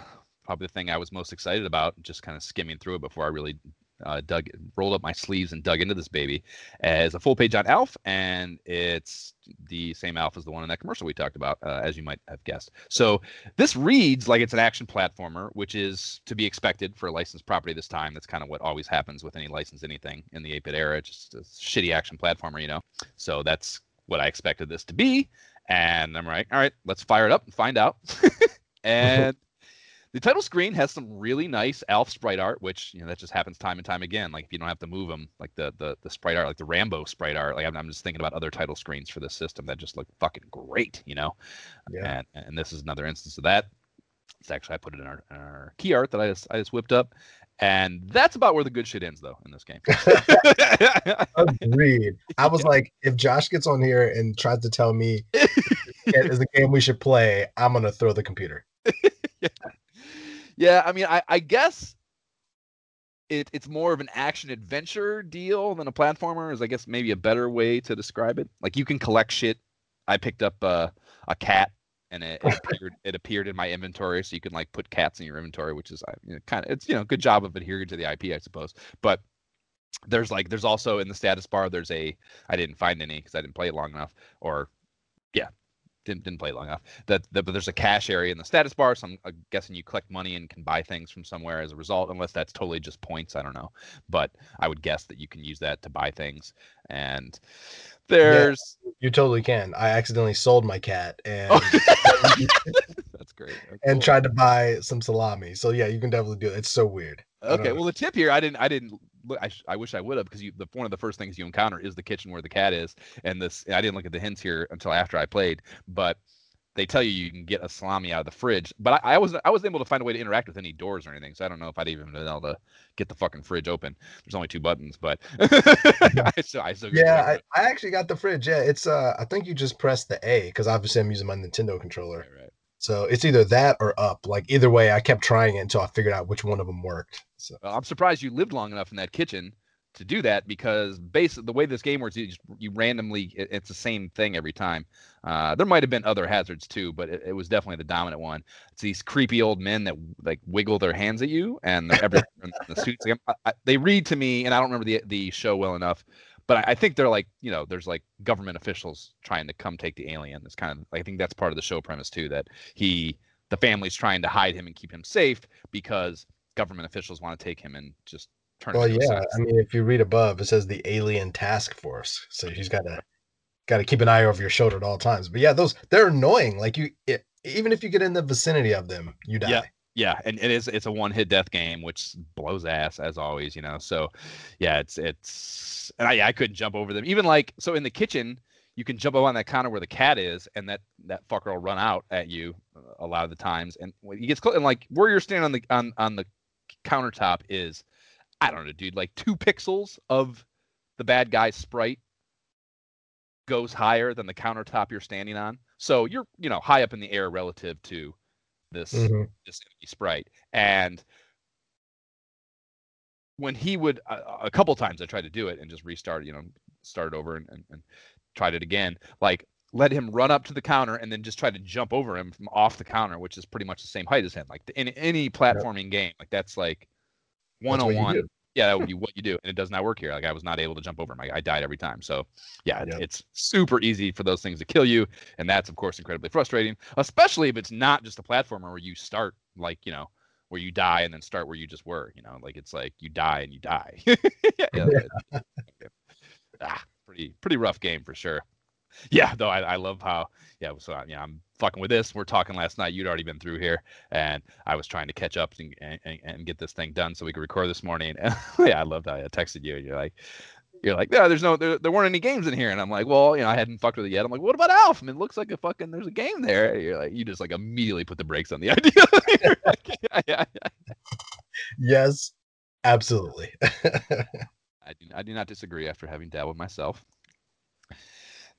probably the thing i was most excited about just kind of skimming through it before i really uh, dug rolled up my sleeves and dug into this baby as a full page on Alf, and it's the same Alf as the one in that commercial we talked about, uh, as you might have guessed. So this reads like it's an action platformer, which is to be expected for a licensed property this time. That's kind of what always happens with any licensed anything in the 8-bit era, just a shitty action platformer, you know. So that's what I expected this to be, and I'm like, all right, let's fire it up and find out. and the title screen has some really nice Alf sprite art, which you know that just happens time and time again. Like if you don't have to move them, like the the the sprite art, like the Rambo sprite art. Like I'm, I'm just thinking about other title screens for this system that just look fucking great, you know. Yeah. And and this is another instance of that. It's actually I put it in our, in our key art that I just I just whipped up, and that's about where the good shit ends though in this game. Agreed. I was like, if Josh gets on here and tries to tell me it is the game we should play, I'm gonna throw the computer. Yeah, I mean, I, I guess it, it's more of an action adventure deal than a platformer. Is I guess maybe a better way to describe it. Like you can collect shit. I picked up uh, a cat, and it, it appeared it appeared in my inventory, so you can like put cats in your inventory, which is uh, you know, kind of it's you know good job of adhering to the IP, I suppose. But there's like there's also in the status bar there's a I didn't find any because I didn't play it long enough, or yeah, didn't didn't play long enough. That, that but there's a cash area in the status bar, so I'm uh, guessing you collect money and can buy things from somewhere as a result, unless that's totally just points. I don't know, but I would guess that you can use that to buy things. And there's You totally can. I accidentally sold my cat and that's great. Oh, and cool. tried to buy some salami. So yeah, you can definitely do it. It's so weird. Okay, well the tip here, I didn't, I didn't. Look, I, I wish I would have because you, the one of the first things you encounter is the kitchen where the cat is, and this I didn't look at the hints here until after I played, but they tell you you can get a salami out of the fridge, but I, I wasn't, I wasn't able to find a way to interact with any doors or anything, so I don't know if I'd even been able to get the fucking fridge open. There's only two buttons, but I still, I still Yeah, I, I actually got the fridge. Yeah, it's uh I think you just press the A because obviously I'm using my Nintendo controller. right, right. So it's either that or up. Like either way, I kept trying it until I figured out which one of them worked. So Well, I'm surprised you lived long enough in that kitchen to do that because basically the way this game works, you, just, you randomly it, it's the same thing every time. Uh, there might have been other hazards too, but it, it was definitely the dominant one. It's these creepy old men that like wiggle their hands at you, and they're every the suits. Like, I, I, they read to me, and I don't remember the the show well enough. But I, I think they're like, you know, there's like government officials trying to come take the alien. It's kind of, I think that's part of the show premise too, that he, the family's trying to hide him and keep him safe because government officials want to take him and just turn well, yeah. I mean, if you read above, it says the Alien Task Force. So he's got to got to keep an eye over your shoulder at all times. But yeah, those they're annoying. Like you, it, even if you get in the vicinity of them, you die. Yeah. Yeah, and it is it's a one hit death game, which blows ass as always, you know. So yeah, it's it's and I I couldn't jump over them. Even like so in the kitchen, you can jump up on that counter where the cat is, and that that fucker will run out at you a lot of the times. And when he gets close, and like where you're standing on the on on the countertop is, I don't know, dude, like two pixels of the bad guy's sprite goes higher than the countertop you're standing on. So you're you know high up in the air relative to this Mhm. this sprite and when he would a, a couple times i tried to do it and just restart you know start over and, and, and tried it again like let him run up to the counter and then just try to jump over him from off the counter which is pretty much the same height as him like in any platforming game like that's like That's what you 101 do. Yeah that would be what you do and it does not work here like i was not able to jump over him i, I died every time so yeah Yep. it's super easy for those things to kill you and that's of course incredibly frustrating especially if it's not just a platformer where you start like you know where you die and then start where you just were you know like it's like you die and you die. Yeah, it- ah, pretty pretty rough game for sure yeah though i, I love how yeah so I, yeah i'm fucking with this we're talking last night you'd already been through here and i was trying to catch up and, and, and get this thing done so we could record this morning And yeah i loved how i texted you and you're like you're like, yeah, there's no, there, there weren't any games in here, and I'm like, well, you know, I hadn't fucked with it yet. I'm like, what about Alf? I mean, it looks like a fucking, there's a game there. You're like, you just like immediately put the brakes on the idea. Like, yeah, yeah, yeah. Yes, absolutely. I do, I do not disagree after having dabbled myself.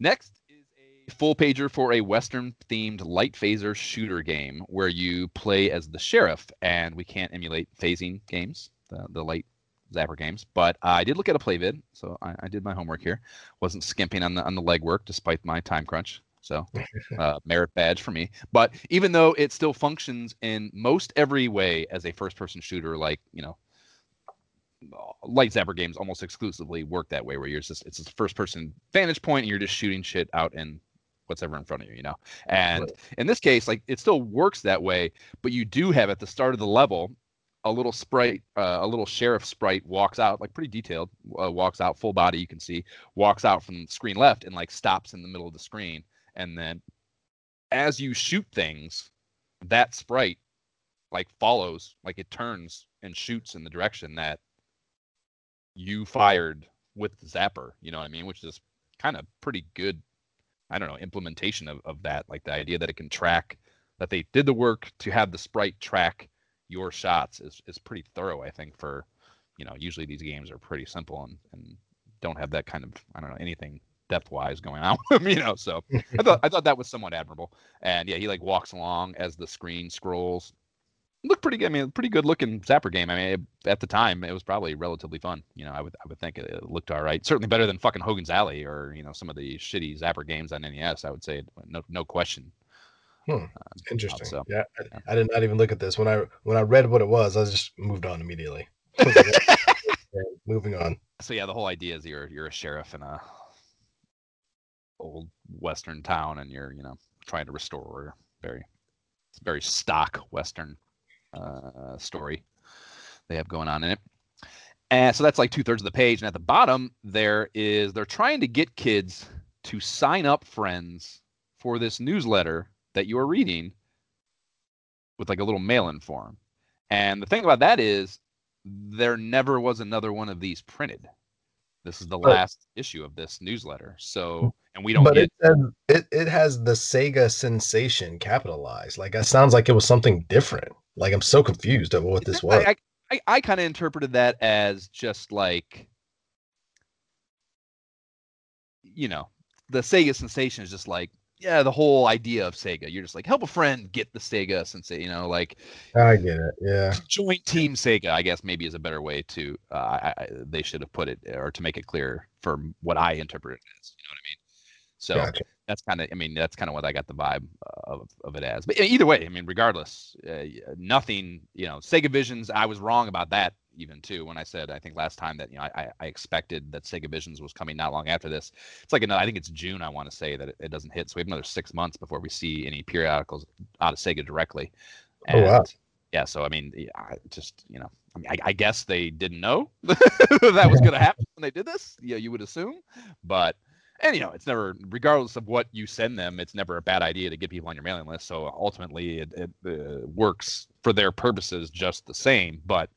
Next is a full pager for a Western themed light phaser shooter game where you play as the sheriff, and we can't emulate phasing games, the, the light zapper games. But I did look at a play vid, so I, I did my homework here. Wasn't skimping on the on the legwork despite my time crunch. So uh, merit badge for me. But even though it still functions in most every way as a first person shooter, like you know, light zapper games almost exclusively work that way, where you're just it's a first person vantage point and you're just shooting shit out in what's ever in front of you, you know. And Right. in this case, like it still works that way, but you do have at the start of the level a little sprite, uh, a little sheriff sprite walks out, like pretty detailed, uh, walks out full body, you can see, walks out from screen left and like stops in the middle of the screen, and then as you shoot things, that sprite like follows, like it turns and shoots in the direction that you fired with the zapper. You know what I mean? Which is kind of pretty good. I don't know implementation of, of that, like the idea that it can track that they did the work to have the sprite track your shots is is pretty thorough. I think for you know usually these games are pretty simple and and don't have that kind of I don't know anything depth wise going on with them, you know. So I thought I thought that was somewhat admirable. And yeah, he like walks along as the screen scrolls. Looked pretty good. I mean, pretty good looking Zapper game. I mean, it- at the time, it was probably relatively fun. You know, I would I would think it, it looked all right. Certainly better than fucking Hogan's Alley or you know some of the shitty Zapper games on NES. I would say no no question. Hmm. Interesting. so, yeah, I, yeah. I did not even look at this when I when I read what it was. I just moved on immediately. I was like, "Okay, moving on. So yeah, the whole idea is you're you're a sheriff in a old western town, and you're you know trying to restore. Very very stock western uh, story they have going on in it. And so that's like two thirds of the page. And at the bottom, there is they're trying to get kids to sign up friends for this newsletter that you are reading with like a little mail-in form. And the thing about that is there never was another one of these printed. This is the But- last issue of this newsletter. So, and we don't But get it, it it has the Sega sensation capitalized. Like it sounds like it was something different. Like I'm so confused about what this was. I, I, I kind of interpreted that as just like, you know, the Sega sensation is just like, yeah, the whole idea of Sega. You're just like, help a friend get the Sega sensation, you know, like I get it. Yeah. joint team Sega, I guess maybe is a better way to, uh, I, I, they should have put it or to make it clear for what I interpret it as. You know what I mean? So Gotcha. That's kind of i mean that's kind of what i got the vibe of, of it as. But either way i mean regardless uh, nothing you know sega visions i was wrong about that even too when i said i think last time that you know i, I- expected that sega visions was coming not long after this. It's like another, i think it's june i want to say that it, it doesn't hit so we have another six months before we see any periodicals out of sega directly. Oh, wow. yeah so i mean I just you know I, mean, I, I guess they didn't know that was going to happen when they did this yeah you would assume but and you know it's never regardless of what you send them it's never a bad idea to get people on your mailing list so ultimately it, it uh, works for their purposes just the same but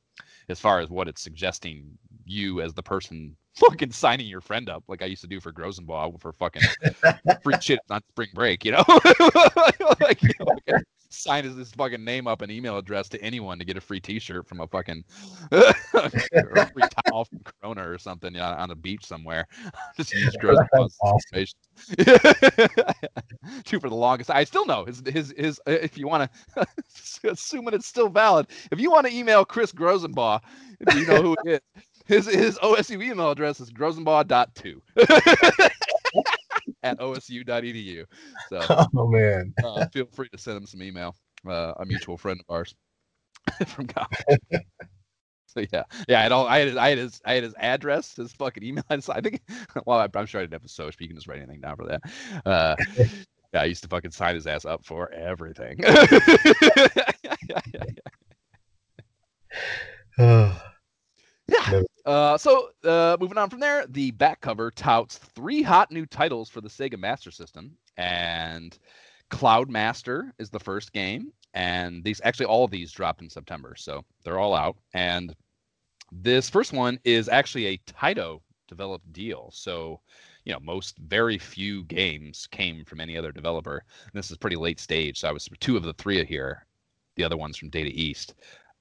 as far as what it's suggesting you as the person fucking signing your friend up like I used to do for Grosenbaugh for fucking free shit on spring break, you know? like, you know, like sign his, his fucking name up and email address to anyone to get a free T-shirt from a fucking or a free towel from Corona or something yeah, on a beach somewhere. Just use Grosenbaugh's awesome. Two for the longest. I still know his his his. Uh, if you want to, assuming it's still valid, if you want to email Chris Grosenbaugh, if you know who it is his his OSU email address is grosenbaugh.2 at osu.edu. So, oh man, uh, feel free to send him some email. Uh, a mutual friend of ours from college. so yeah, yeah. I had all. I had his. I had his. I had his address. His fucking email. I think. Well, I, am sure I didn't have a social. You can just write anything down for that. Uh, yeah, I used to fucking sign his ass up for everything. Yeah. Uh, so uh, moving on from there, the back cover touts three hot new titles for the Sega Master System, and Cloud Master is the first game, and these actually all of these dropped in September, so they're all out. And this first one is actually a Taito developed deal, so you know most very few games came from any other developer. And this is pretty late stage, so I was two of the three here. The other ones from Data East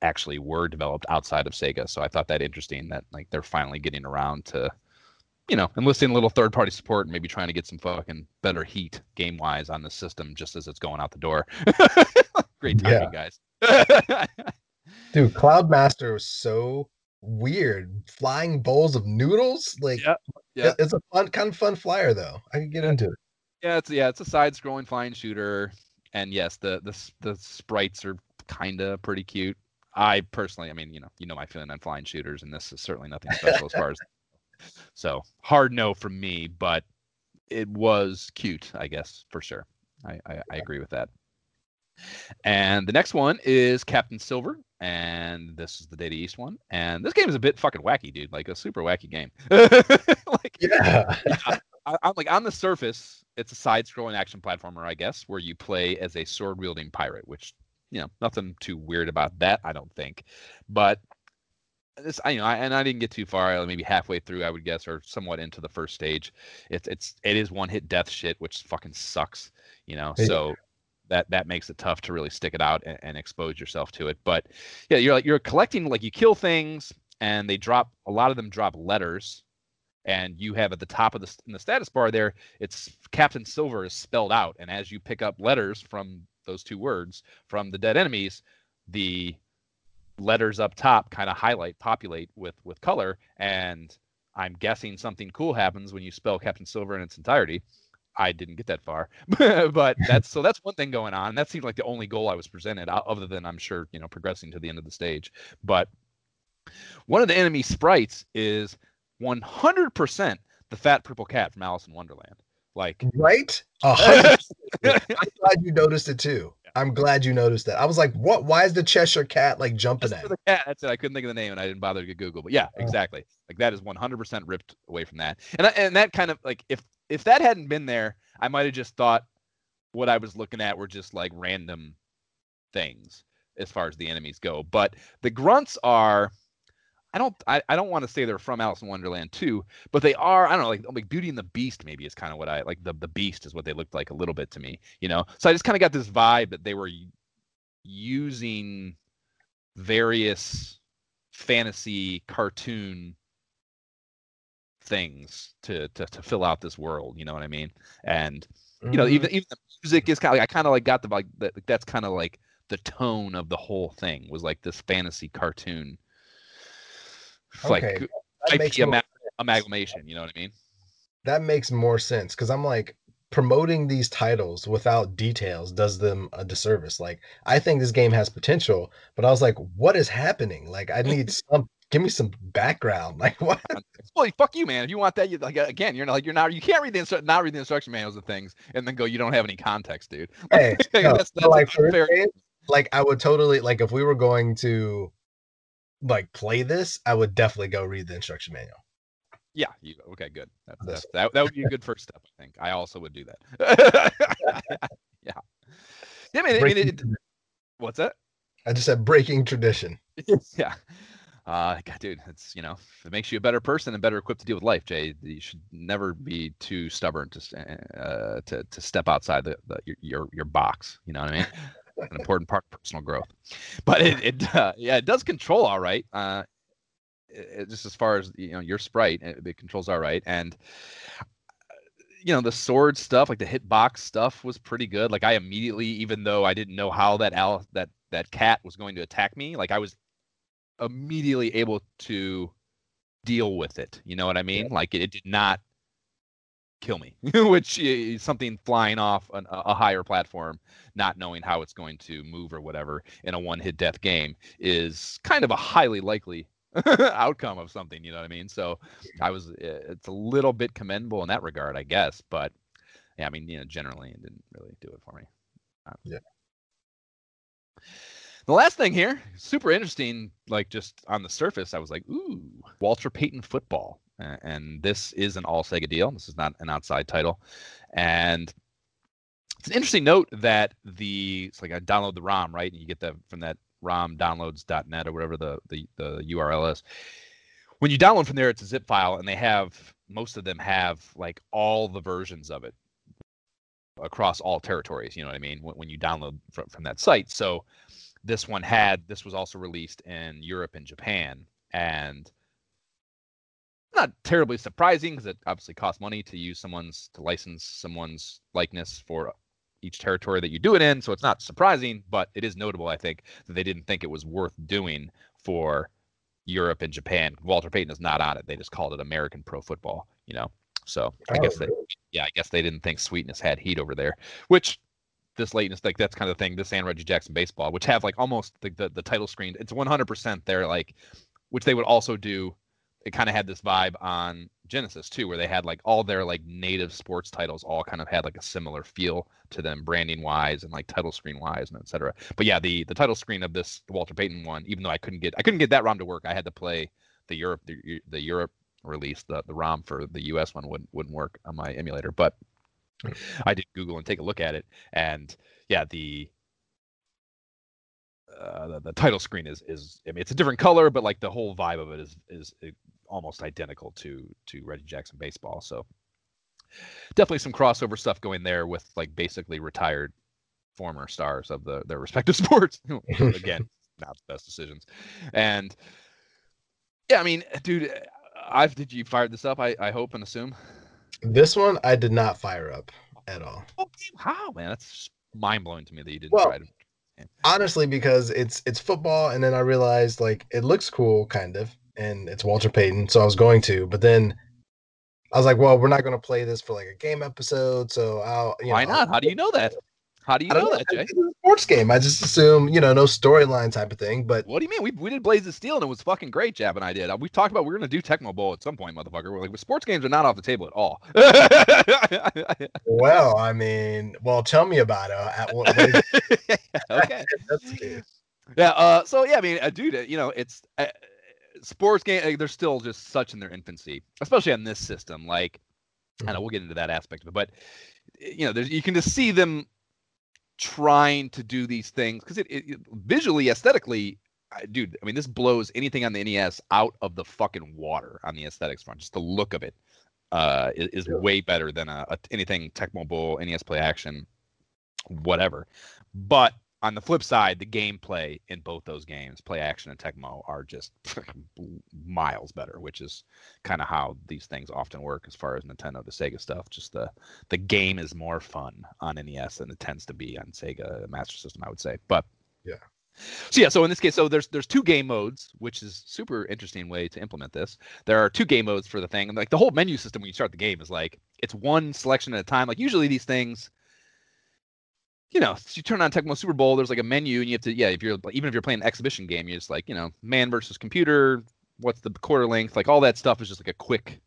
actually were developed outside of Sega. So I thought that interesting that like they're finally getting around to, you know, enlisting a little third party support and maybe trying to get some fucking better heat game wise on the system just as it's going out the door. Great timing, yeah. guys. Dude, Cloud Master was so weird. Flying bowls of noodles, like yeah, yeah. it's a fun kind of fun flyer though. I can get into it. Yeah, it's yeah, it's a side scrolling flying shooter. And yes, the the the sprites are kind of pretty cute. I personally, I mean, you know, you know my feeling on flying shooters, and this is certainly nothing special as far as. So hard no from me, but it was cute, I guess for sure. I, I, I agree with that. And the next one is Captain Silver, and this is the Data East one. And this game is a bit fucking wacky, dude. Like a super wacky game. like, yeah. yeah I, am like on the surface, it's a side-scrolling action platformer, I guess, where you play as a sword-wielding pirate, which you know, nothing too weird about that, I don't think. But this, I, you know, I, and I didn't get too far. Maybe halfway through, I would guess, or somewhat into the first stage. It's it's it is one hit death shit, which fucking sucks. You know, so that that makes it tough to really stick it out and, and, expose yourself to it. But yeah, you're like you're collecting like you kill things, and they drop a lot of them drop letters, and you have at the top of the in the status bar there, it's Captain Silver is spelled out, and as you pick up letters from those two words from the dead enemies, the letters up top kind of highlight populate with with color and i'm guessing something cool happens when you spell captain silver in its entirety. I didn't get that far but that's so that's one thing going on. That seemed like the only goal i was presented other than i'm sure you know progressing to the end of the stage. But one of the enemy sprites is 100% the fat purple cat from alice in wonderland like right? Oh, I'm glad you noticed it too. I'm glad you noticed that. I was like, what? Why is the Cheshire cat like jumping That's at? The cat. That's it. I couldn't think of the name, and I didn't bother to Google. But yeah, oh. exactly. Like that is 100% ripped away from that. And and that kind of like if if that hadn't been there, I might have just thought what I was looking at were just like random things as far as the enemies go. But the grunts are I don't I, I don't want to say they're from Alice in Wonderland too, but they are, I don't know, like like Beauty and the Beast maybe is kind of what I like the the beast is what they looked like a little bit to me, you know. So I just kind of got this vibe that they were using various fantasy cartoon things to to to fill out this world, you know what I mean? And you know, even mm-hmm. even the music is kind of like I kind of like got the like that, that's kind of like the tone of the whole thing was like this fantasy cartoon okay. like IP ama- amalgamation. You know what I mean? That makes more sense because I'm like promoting these titles without details does them a disservice. Like I think this game has potential, but I was like, what is happening? Like I need some give me some background. Like what? Uh, well, fuck you, man. If you want that, you like again, you're not like you're not you can't read the instru- not read the instruction manuals of things and then go you don't have any context, dude. Hey, no, that's, that's like, game, like I would totally like if we were going to like play this, I would definitely go read the instruction manual. Yeah. You, okay. Good. That's, that's, that that would be a good first step. I think I also would do that. yeah. Yeah. I mean, I mean it, what's that? I just said breaking tradition. yeah. Uh, God, dude, it's you know, it makes you a better person and better equipped to deal with life. Jay, you should never be too stubborn to uh, to to step outside the, the your, your your box. You know what I mean? An important part of personal growth. But it, it uh, yeah, it does control all right. Uh, it, just as far as you know, your sprite, it, it controls all right, and you know the sword stuff like the hitbox stuff was pretty good like i immediately even though i didn't know how that al that that cat was going to attack me like i was immediately able to deal with it. You know what I mean? Yeah. Like it, it, did not kill me, which is something flying off an, a higher platform, not knowing how it's going to move or whatever in a one hit death game is kind of a highly likely outcome of something. You know what I mean? So I was, it's a little bit commendable in that regard, I guess. But yeah, I mean, you know, generally it didn't really do it for me. Um, yeah. The last thing here, super interesting, like just on the surface, I was like, ooh, Walter Payton football. And this is an all Sega deal. This is not an outside title. And it's an interesting note that the, it's like I download the ROM, right? And you get that from that ROM downloads.net or whatever the, the, the URL is. When you download from there, it's a zip file, and they have, most of them have like all the versions of it across all territories. You know what I mean? When, when you download from, from that site. So, this one had this was also released in Europe and Japan, and not terribly surprising because it obviously costs money to use someone's to license someone's likeness for each territory that you do it in. So it's not surprising, but it is notable, I think, that they didn't think it was worth doing for Europe and Japan. Walter Payton is not on it. They just called it American Pro Football, you know. So I oh, guess they, yeah, I guess they didn't think Sweetness had heat over there, which this lateness, like that's kind of the thing. This and Reggie Jackson baseball, which have like almost the the, the title screen. It's 100% there, like, which they would also do. It kind of had this vibe on Genesis too, where they had like all their like native sports titles all kind of had like a similar feel to them, branding wise and like title screen wise and etc. But yeah, the the title screen of this Walter Payton one, even though I couldn't get I couldn't get that ROM to work, I had to play the Europe the, the Europe release. The the ROM for the US one wouldn't wouldn't work on my emulator, but I did Google and take a look at it, and yeah, the uh, the, the, title screen is is I mean it's a different color, but like the whole vibe of it is is almost identical to to Reggie Jackson baseball. So definitely some crossover stuff going there with like basically retired former stars of the their respective sports. Again, not the best decisions, and yeah, I mean, dude, I've did you fire this up? I I hope and assume. This one I did not fire up at all. Oh, how man? That's mind blowing to me that you didn't well, try to. Honestly, because it's it's football, and then I realized like it looks cool, kind of, and it's Walter Payton, so I was going to, but then I was like, well, we're not going to play this for like a game episode, so I'll. Why know, not? How do you know that? How do you know, know, that, Jay? sports game. I just assume, you know, no storyline type of thing. But what do you mean? We, we did Blaze of Steel and it was fucking great, Jab and I did. We talked about we are gonna do Tecmo Bowl at some point, motherfucker. We're like, but sports games are not off the table at all. well, I mean, well, tell me about it. At what, okay. yeah. Uh, so yeah, I mean, uh, dude, uh, you know, it's uh, sports game. they're still just such in their infancy, especially on this system. Like, mm-hmm. I know we'll get into that aspect of it, but you know, there's you can just see them trying to do these things because it, it, visually, aesthetically, dude. I mean, this blows anything on the NES out of the fucking water on the aesthetics front. Just the look of it uh, is, is yeah. way better than a, a, anything Tecmo Bowl, NES Play Action, whatever. But on the flip side, the gameplay in both those games, Play Action and Tecmo, are just miles better, which is kind of how these things often work as far as Nintendo to Sega stuff. Just the the game is more fun on NES than it tends to be on Sega Master System, I would say. But yeah. So yeah, so in this case, so there's there's two game modes, which is super interesting way to implement this. There are two game modes for the thing, and like the whole menu system when you start the game is like it's one selection at a time. Like usually these things you know, you turn on Tecmo Super Bowl, there's like a menu, and you have to, yeah, if you're even if you're playing an exhibition game, you're just like, you know, man versus computer, what's the quarter length, like all that stuff is just like a quick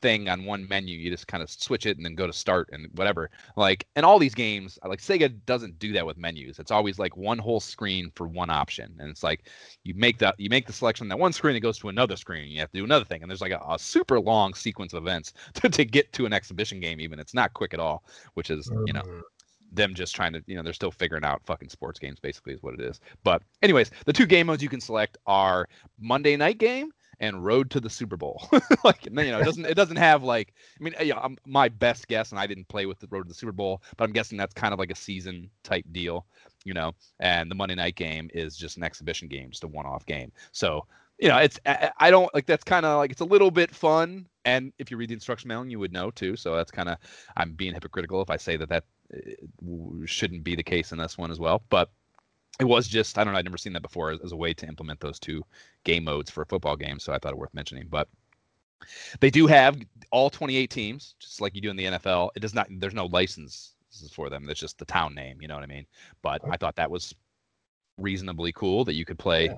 thing on one menu. You just kind of switch it and then go to start and whatever. Like, and all these games, like Sega doesn't do that with menus. It's always like one whole screen for one option, and it's like you make that you make the selection on that one screen, it goes to another screen. You have to do another thing, and there's like a, a super long sequence of events to, to get to an exhibition game. Even it's not quick at all, which is you know Mm. Them just trying to, you know, they're still figuring out fucking sports games, basically, is what it is. But, anyways, the two game modes you can select are Monday night game and Road to the Super Bowl. like, you know, it doesn't, it doesn't have like, I mean, yeah, I'm, my best guess, and I didn't play with the Road to the Super Bowl, but I'm guessing that's kind of like a season type deal, you know. And the Monday night game is just an exhibition game, just a one-off game. So, you know, it's I, don't like that's kind of like it's a little bit fun. And if you read the instruction manual, you would know too. So that's kind of I'm being hypocritical if I say that that shouldn't be the case in this one as well. But it was just I don't know I'd never seen that before as, as a way to implement those two game modes for a football game. So I thought it worth mentioning. But they do have all 28 teams, just like you do in the NFL. It does not. There's no license for them. It's just the town name. You know what I mean? But I thought that was reasonably cool that you could play. Yeah.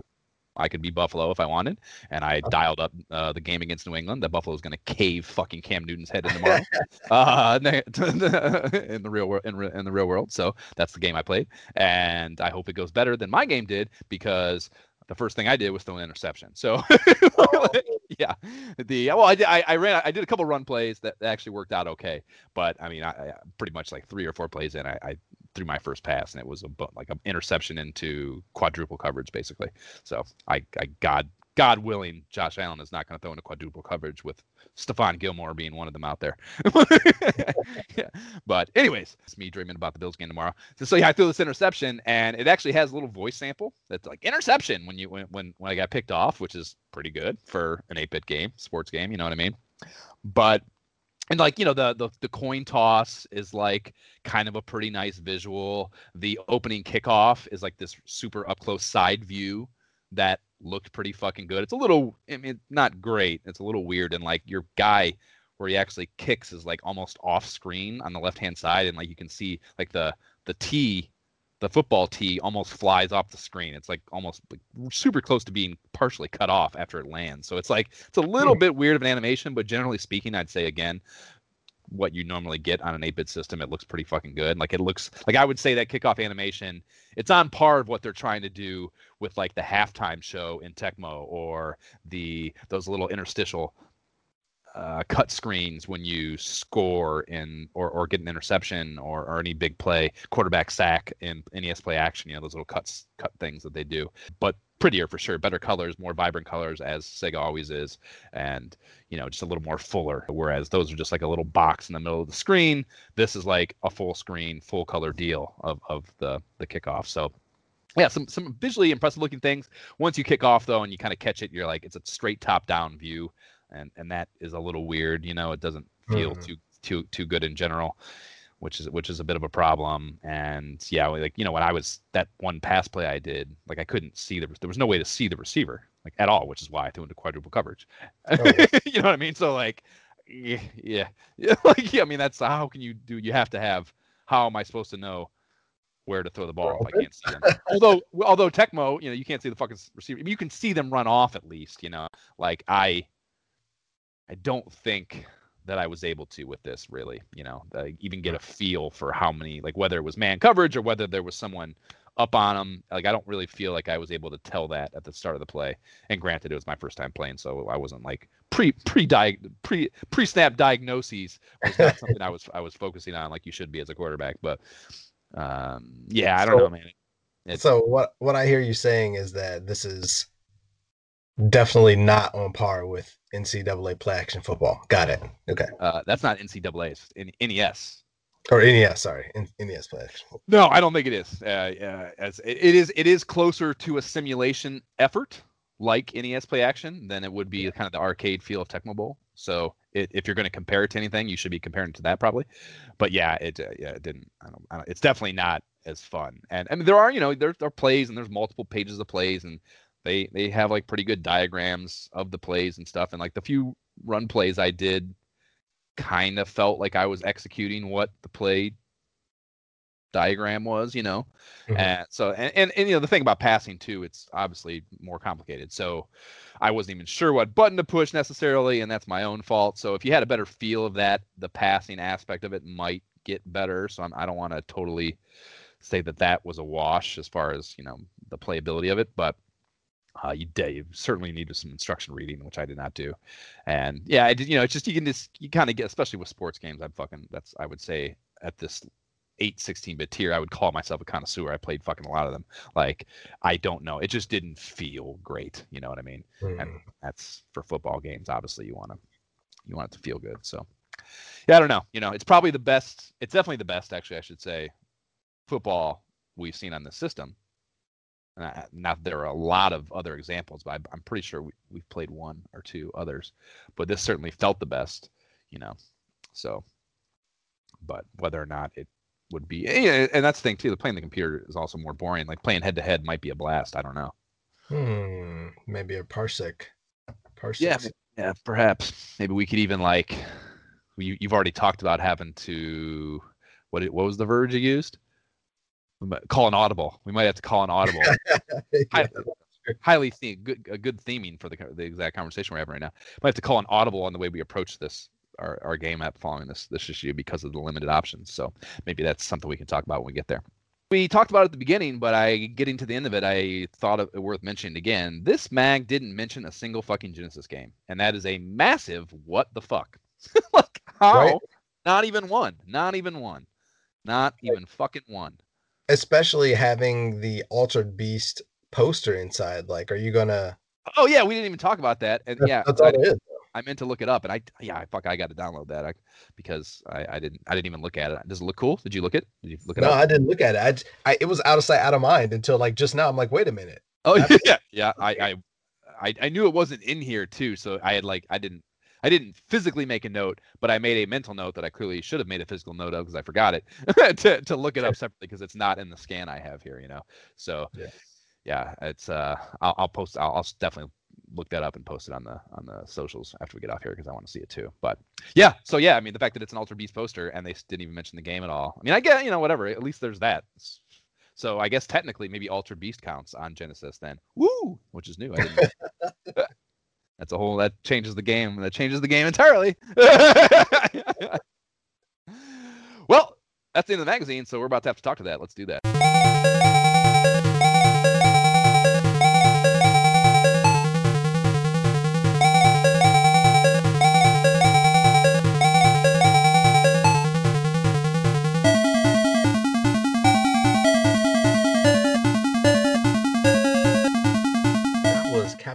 I could be Buffalo if I wanted, and I dialed up uh, the game against New England. That Buffalo was going to cave fucking Cam Newton's head in tomorrow, uh, in the real world. In, re- in the real world, so that's the game I played, and I hope it goes better than my game did because the first thing I did was throw an interception. So, yeah, the well, I did. I, I ran. I did a couple run plays that actually worked out okay, but I mean, I, I pretty much like three or four plays in, I, I threw my first pass, and it was a like an interception into quadruple coverage, basically. So I, I God, God willing, Josh Allen is not going to throw into quadruple coverage with Stephon Gilmore being one of them out there. yeah. But anyways, it's me dreaming about the Bills game tomorrow. So, so yeah, I threw this interception, and it actually has a little voice sample that's like interception when you when when, when I got picked off, which is pretty good for an 8-bit game, sports game. You know what I mean? But and like you know the, the the coin toss is like kind of a pretty nice visual. The opening kickoff is like this super up close side view that looked pretty fucking good. It's a little i mean not great. It's a little weird. And like your guy where he actually kicks is like almost off screen on the left hand side. And like you can see like the the tee the football tee almost flies off the screen. It's like almost like super close to being partially cut off after it lands. So it's like it's a little hmm. bit weird of an animation but generally speaking i'd say again what you normally get on an 8-bit system it looks pretty fucking good. Like it looks like i would say that kickoff animation it's on par of what they're trying to do with like the halftime show in tecmo or the those little interstitial uh, cut screens when you score in or, or get an interception or, or any big play quarterback sack in NES play action you know those little cuts cut things that they do. But prettier for sure better colors more vibrant colors as Sega always is and you know just a little more fuller. Whereas those are just like a little box in the middle of the screen. This is like a full screen full color deal of, of the the kickoff. So yeah some some visually impressive looking things. Once you kick off though and you kind of catch it you're like it's a straight top down view and and that is a little weird you know it doesn't feel Mhm. too too too good in general which is which is a bit of a problem. And yeah like you know when i was that one pass play i did like i couldn't see the there was no way to see the receiver like at all which is why i threw into quadruple coverage. You know what i mean? So like yeah yeah, yeah like yeah, i mean that's how can you do you have to have how am i supposed to know where to throw the ball if i can't see them? Although although tecmo you know you can't see the fucking receiver I mean, you can see them run off at least you know? Like i i don't think that i was able to with this really you know uh, even get a feel for how many like whether it was man coverage or whether there was someone up on them like i don't really feel like i was able to tell that at the start of the play. And granted it was my first time playing so i wasn't like pre pre pre pre snap diagnoses was not something i was i was focusing on like you should be as a quarterback but um yeah i don't So- know man. So what what I hear you saying is that this is definitely not on par with NCAA play action football. Got it. Okay. uh that's not ncaa it's in nes Or NES, sorry, N- NES play action. No, I don't think it is. Uh, uh, as it, it is, it is closer to a simulation effort like NES Play Action than it would be kind of the arcade feel of Tecmo Bowl. So it, if you're going to compare it to anything, you should be comparing it to that probably. But yeah, it uh, yeah it didn't. I don't, I don't, it's definitely not as fun. And I mean there are you know there there are plays and there's multiple pages of plays and they they have like pretty good diagrams of the plays and stuff. And like the few run plays I did kind of felt like I was executing what the play diagram was, you know. Mhm. And so and, and and you know the thing about passing too, it's obviously more complicated. So I wasn't even sure what button to push necessarily, and that's my own fault. So if you had a better feel of that, the passing aspect of it might get better. So I'm, I don't want to totally say that that was a wash as far as you know the playability of it, but uh, you, you certainly needed some instruction reading, which I did not do. And yeah, I did. You know, it's just you can just you kind of get, especially with sports games. I'm fucking. That's I would say at this 8 16 bit tier, I would call myself a connoisseur. I played fucking a lot of them. Like I don't know, it just didn't feel great. You know what I mean? Mhm. And that's for football games. Obviously, you want to you want it to feel good. So yeah, I don't know. You know, it's probably the best. It's definitely the best, actually. I should say, football we've seen on the system. Not that there are a lot of other examples, but I, I'm pretty sure we, we've played one or two others. But this certainly felt the best, you know. So, but whether or not it would be, and that's the thing too. The playing the computer is also more boring. Like playing head to head might be a blast. I don't know. Hmm. Maybe a parsec. Parsec. Yeah, yeah, perhaps. Maybe we could even like you, you've already talked about having to what what was the verge you used? We might- Call an audible. We might have to call an audible. Yeah. Highly the- good a good theming for the the exact conversation we're having right now. Might have to call an audible on the way we approach this our, our game app following this this issue because of the limited options. So maybe that's something we can talk about when we get there. We talked about it at the beginning, but I getting to the end of it, I thought it worth mentioning again. This mag didn't mention a single fucking Genesis game, and that is a massive what the fuck. like how? Right. Not even one. Not even one. Not even fucking one. Especially having the Altered Beast poster inside. Like, are you gonna? Oh yeah, we didn't even talk about that. And yeah, that's all I, it is. I meant to look it up, and I yeah, I fuck, I got to download that I, because I, I didn't I didn't even look at it. Does it look cool? Did you look it? Did you look it No, up? I didn't look at it. I, I- it was out of sight, out of mind until like just now. I'm like, wait a minute. Oh yeah, yeah. I I I knew it wasn't in here too, so I had like I didn't I didn't physically make a note, but I made a mental note that I clearly should have made a physical note of because I forgot it to to look it up separately because it's not in the scan I have here, you know. So Yeah. yeah, it's uh I'll, I'll post I'll, I'll definitely look that up and post it on the on the socials after we get off here because I want to see it too. But yeah, so yeah, I mean the fact that it's an Altered Beast poster and they didn't even mention the game at all. I mean I get you know whatever at least there's that. So I guess technically maybe Altered Beast counts on Genesis then. Woo, which is new. I didn't know. That's a whole that changes the game. That changes the game entirely. well, that's the end of the magazine, so we're about to have to talk to that. Let's do that.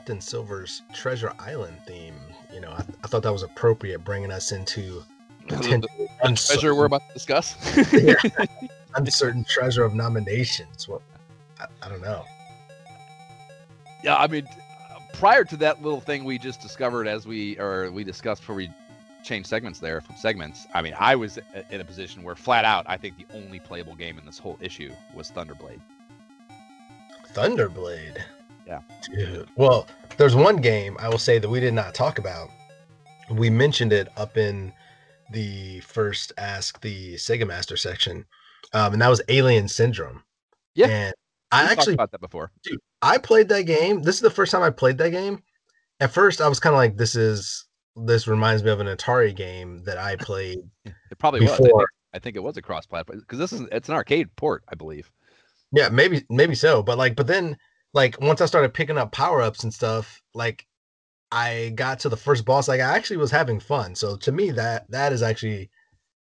Captain Silver's Treasure Island theme. You know, I, I thought that was appropriate, bringing us into potentially Treasure uncertain, we're about to discuss. uncertain treasure of nominations. Well, I, I don't know. Yeah, I mean, prior to that little thing we just discovered as we or we discussed before we changed segments there from segments. I mean, I was in a position where flat out, I think the only playable game in this whole issue was Thunderblade. Thunderblade. Yeah. Dude. Well, there's one game I will say that we did not talk about. We mentioned it up in the first Ask the Sega Master section, um, and that was Alien Syndrome. Yeah. And I actually about that before. Dude, I played that game. This is the first time I played that game. At first, I was kind of like, "This is this reminds me of an Atari game that I played It probably before." think, I think it was a cross-platform because this is it's an arcade port, I believe. Yeah, maybe maybe so. But like, but then like once I started picking up power ups and stuff, like I got to the first boss, like I actually was having fun. So to me, that that is actually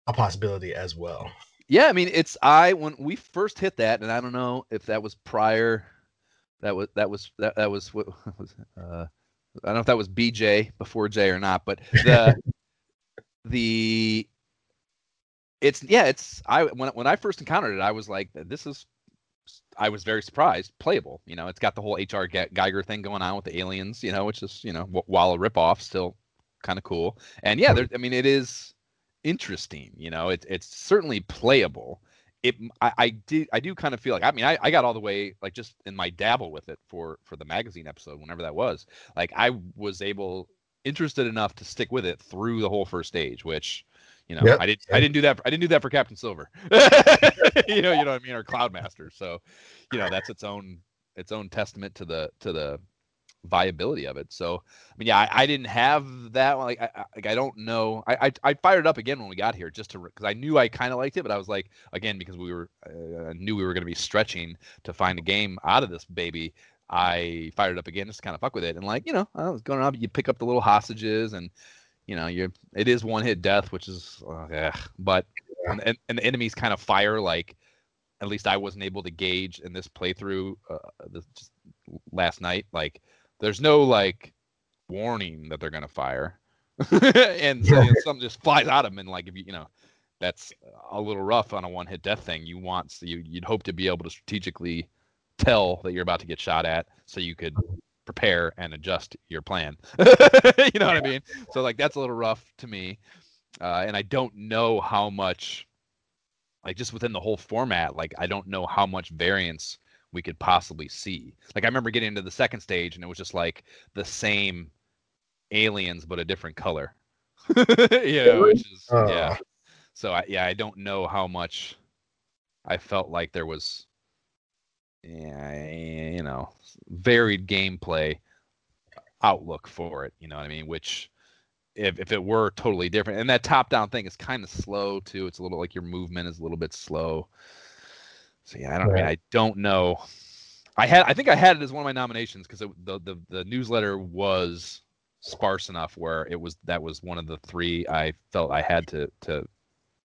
a possibility as well. Yeah, I mean, it's I when we first hit that, and I don't know if that was prior. That was that was that, that was what was uh, I don't know if that was BJ before J or not, but the the it's yeah, it's I when when I first encountered it, I was like, this is. I was very surprised, playable. You know, it's got the whole HR Ge- Geiger thing going on with the aliens. You know, which is you know wh- while a ripoff, still kind of cool. And yeah, there. I mean, it is interesting. You know, it's it's certainly playable. It I, I did I do kind of feel like I mean I, I got all the way like just in my dabble with it for for the magazine episode whenever that was like I was able interested enough to stick with it through the whole first stage which You know, Yep. I didn't I didn't do that. I didn't do that for Captain Silver. you know, you know what I mean, or Cloudmaster. So, you know, that's its own its own testament to the to the viability of it. So, I mean, yeah, I, I didn't have that. Like, I, I- like I don't know. I, I I fired it up again when we got here just to because I knew I kind of liked it, but I was like, again, because we were uh, knew we were going to be stretching to find a game out of this baby. I fired it up again just to kind of fuck with it, and like you know, I was going up. You pick up the little hostages, and you know, you it is one hit death, which is, uh, ugh, but and, and the enemies kind of fire like. At least I wasn't able to gauge in this playthrough uh, this, just last night. Like, there's no like warning that they're gonna fire, and so, you know, something just flies out of them, and like if you you know, that's a little rough on a one hit death thing. You want so you you'd hope to be able to strategically tell that you're about to get shot at, so you could prepare and adjust your plan. you know what I mean? So like that's a little rough to me, uh, and I don't know how much, like just within the whole format, like I don't know how much variance we could possibly see. Like I remember getting into the second stage and it was just like the same aliens but a different color. you know, which is yeah. Oh. So I, yeah, I don't know how much I felt like there was yeah, you know, varied gameplay outlook for it, you know what I mean, which if, if it were totally different and that top down thing is kind of slow too it's a little like your movement is a little bit slow. So yeah i don't I mean i don't know. I had i think i had it as one of my nominations because the, the the newsletter was sparse enough where it was that was one of the three i felt i had to to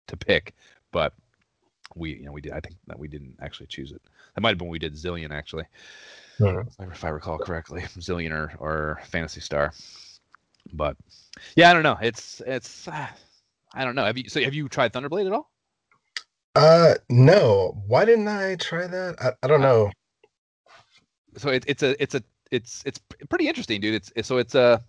to pick but we you know we did i think that we didn't actually choose it that might have been when we did zillion actually Mhm. if i recall correctly zillion or, or Phantasy Star but yeah i don't know it's it's uh, i don't know have you so have you tried thunderblade at all Uh, no. Why didn't I try that? I, I don't know. so it, it's a it's a it's it's pretty interesting dude it's, it's so it's a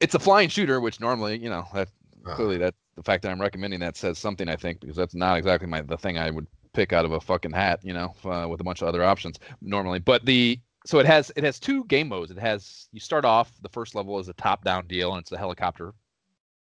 it's a flying shooter which normally you know that Uh, clearly that the fact that i'm recommending that says something i think because that's not exactly my the thing i would pick out of a fucking hat you know uh, with a bunch of other options normally. But the so it has it has two game modes. It has you start off the first level is a top down deal and it's a helicopter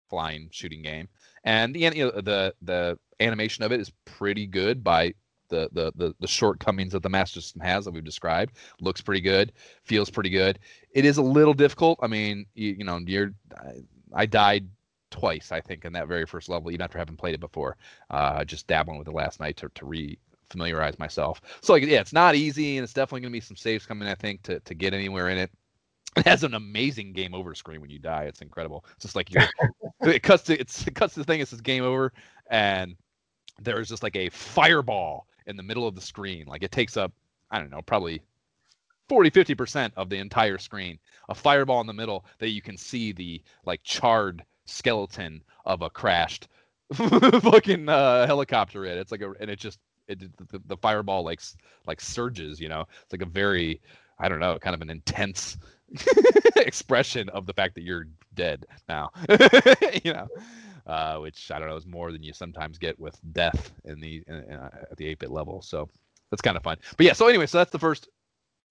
flying shooting game. And the you know, the the animation of it is pretty good by the, the the the shortcomings that the master system has that we've described. Looks pretty good feels pretty good. It is a little difficult. I mean you, you know you're I, I died twice i think in that very first level even after having played it before uh just dabbling with it last night to, to re familiarize myself so like yeah it's not easy and it's definitely going to be some saves coming i think to, to get anywhere in it it has an amazing game over screen when you die. It's incredible. It's just like you're, it cuts to it's it cuts the thing. It says game over, and there is just like a fireball in the middle of the screen. Like it takes up I don't know probably 40 50 percent of the entire screen. A fireball in the middle that you can see the like charred skeleton of a crashed fucking uh, helicopter in. It's like a and it just it the, the fireball like like surges. You know, it's like a very I don't know, kind of an intense expression of the fact that you're dead now. you know, uh, which I don't know is more than you sometimes get with death in the in, in, uh, at the 8-bit level. So that's kind of fun. But yeah, so anyway, so that's the first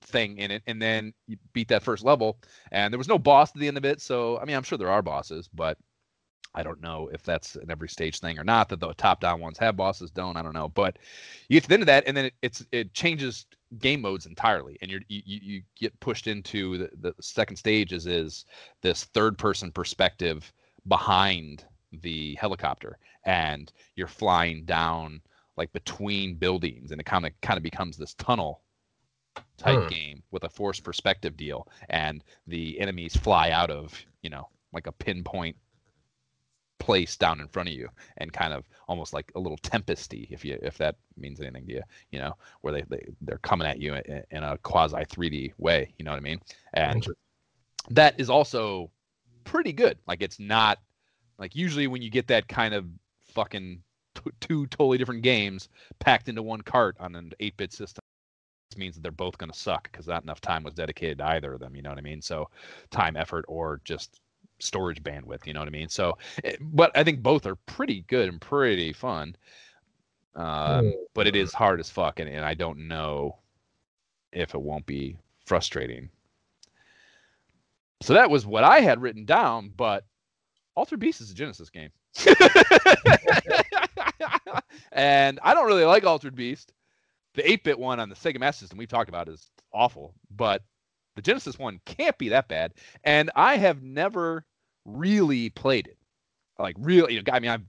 thing in it, and then you beat that first level, and there was no boss at the end of it. So I mean, I'm sure there are bosses, but I don't know if that's an every stage thing or not. That the top-down ones have bosses, don't. I don't know, but you get to the end of that, and then it, it's it changes game modes entirely, and you're, you you get pushed into the, the second stage is is this third-person perspective behind the helicopter, and you're flying down like between buildings, and it kind of kind of becomes this tunnel type Hmm. game with a forced perspective deal, and the enemies fly out of you know like a pinpoint place down in front of you and kind of almost like a little tempesty if you if that means anything to you you know where they, they they're coming at you in, in a quasi 3d way you know what i mean? And that is also pretty good. Like it's not like usually when you get that kind of fucking t- two totally different games packed into one cart on an 8-bit system means that they're both going to suck because not enough time was dedicated to either of them you know what i mean? So time effort or just storage bandwidth you know what i mean? So eh, but i think both are pretty good and pretty fun um, but it is hard as fuck and, and i don't know if it won't be frustrating. So that was what i had written down but altered beast is a genesis game. And I don't really like Altered Beast. The 8-bit one on the Sega Master System we've talked about is awful, but the Genesis one can't be that bad. And I have never really played it. Like really, you know, I mean, I've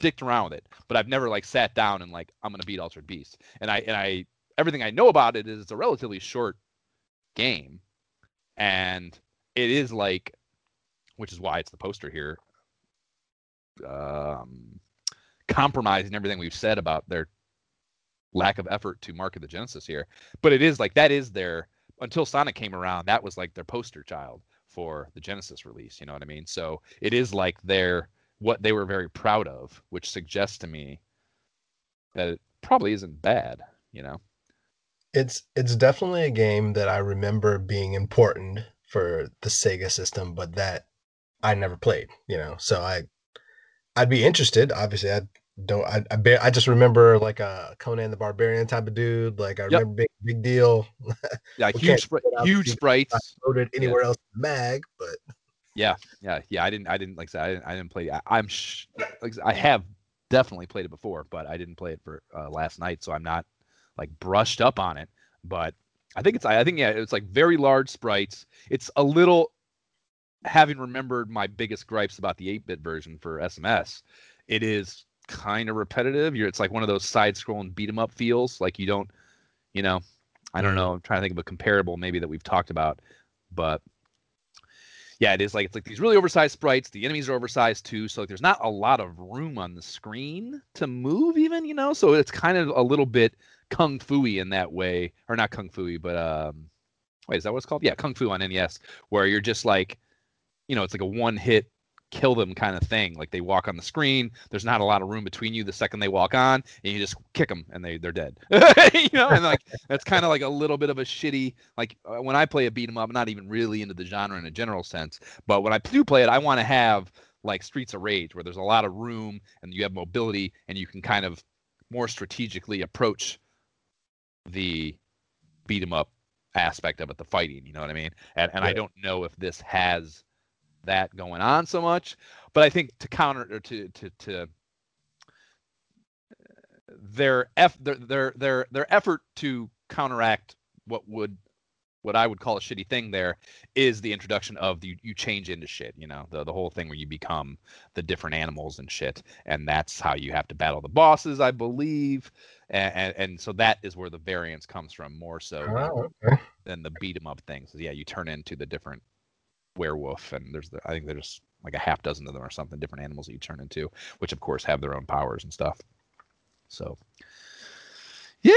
dicked around with it, but I've never like sat down and like I'm gonna beat Altered Beast. And I and I everything I know about it is it's a relatively short game, and it is like, which is why it's the poster here. Um, compromising everything we've said about their lack of effort to market the Genesis here, but it is like that is their until Sonic came around, that was like their poster child for the Genesis release. You know what I mean? So it is like their what they were very proud of, which suggests to me that it probably isn't bad. You know, it's it's definitely a game that I remember being important for the Sega system, but that I never played. You know, so I I'd be interested. Obviously, I don't. I I, I just remember like a Conan the Barbarian type of dude. Like I Yep. remember big big deal. yeah, huge, spri- huge sprites. Loaded anywhere else in the mag, but Yeah, yeah, yeah. I didn't, I didn't like I said, I didn't, I didn't play. I, I'm, sh- like I I have definitely played it before, but I didn't play it for uh, last night, so I'm not like brushed up on it. But I think it's, I think yeah, it's like very large sprites. It's a little, having remembered my biggest gripes about the 8-bit version for SMS, it is kind of repetitive. You're, it's like one of those side-scrolling beat 'em up feels. Like you don't, you know, I don't know. I'm trying to think of a comparable maybe that we've talked about, but yeah, it is like it's like these really oversized sprites. The enemies are oversized too, so like there's not a lot of room on the screen to move, even you know. So it's kind of a little bit kung fu y in that way, or not kung fu-y, but um, wait, is that what it's called? Yeah, kung fu on NES, where you're just like, you know, it's like a one hit kill them kind of thing. Like they walk on the screen, there's not a lot of room between you the second they walk on, and you just kick them and they they're dead. you know, and like that's kind of like a little bit of a shitty like uh, when I play a beat 'em up, I'm not even really into the genre in a general sense, but when I do play it, I want to have like Streets of Rage where there's a lot of room and you have mobility and you can kind of more strategically approach the beat 'em up aspect of it, the fighting. You know what I mean? And and I don't know if this has that going on so much, but I think to counter or to to to their eff their their their their effort to counteract what would what I would call a shitty thing there is the introduction of the you change into shit, you know, the the whole thing where you become the different animals and shit, and that's how you have to battle the bosses, I believe, and and, and so that is where the variance comes from more so than, oh, okay. than the beat 'em up things. Yeah, you turn into the different werewolf, and there's the, I think there's like a half dozen of them or something, different animals that you turn into, which of course have their own powers and stuff. So, yeah,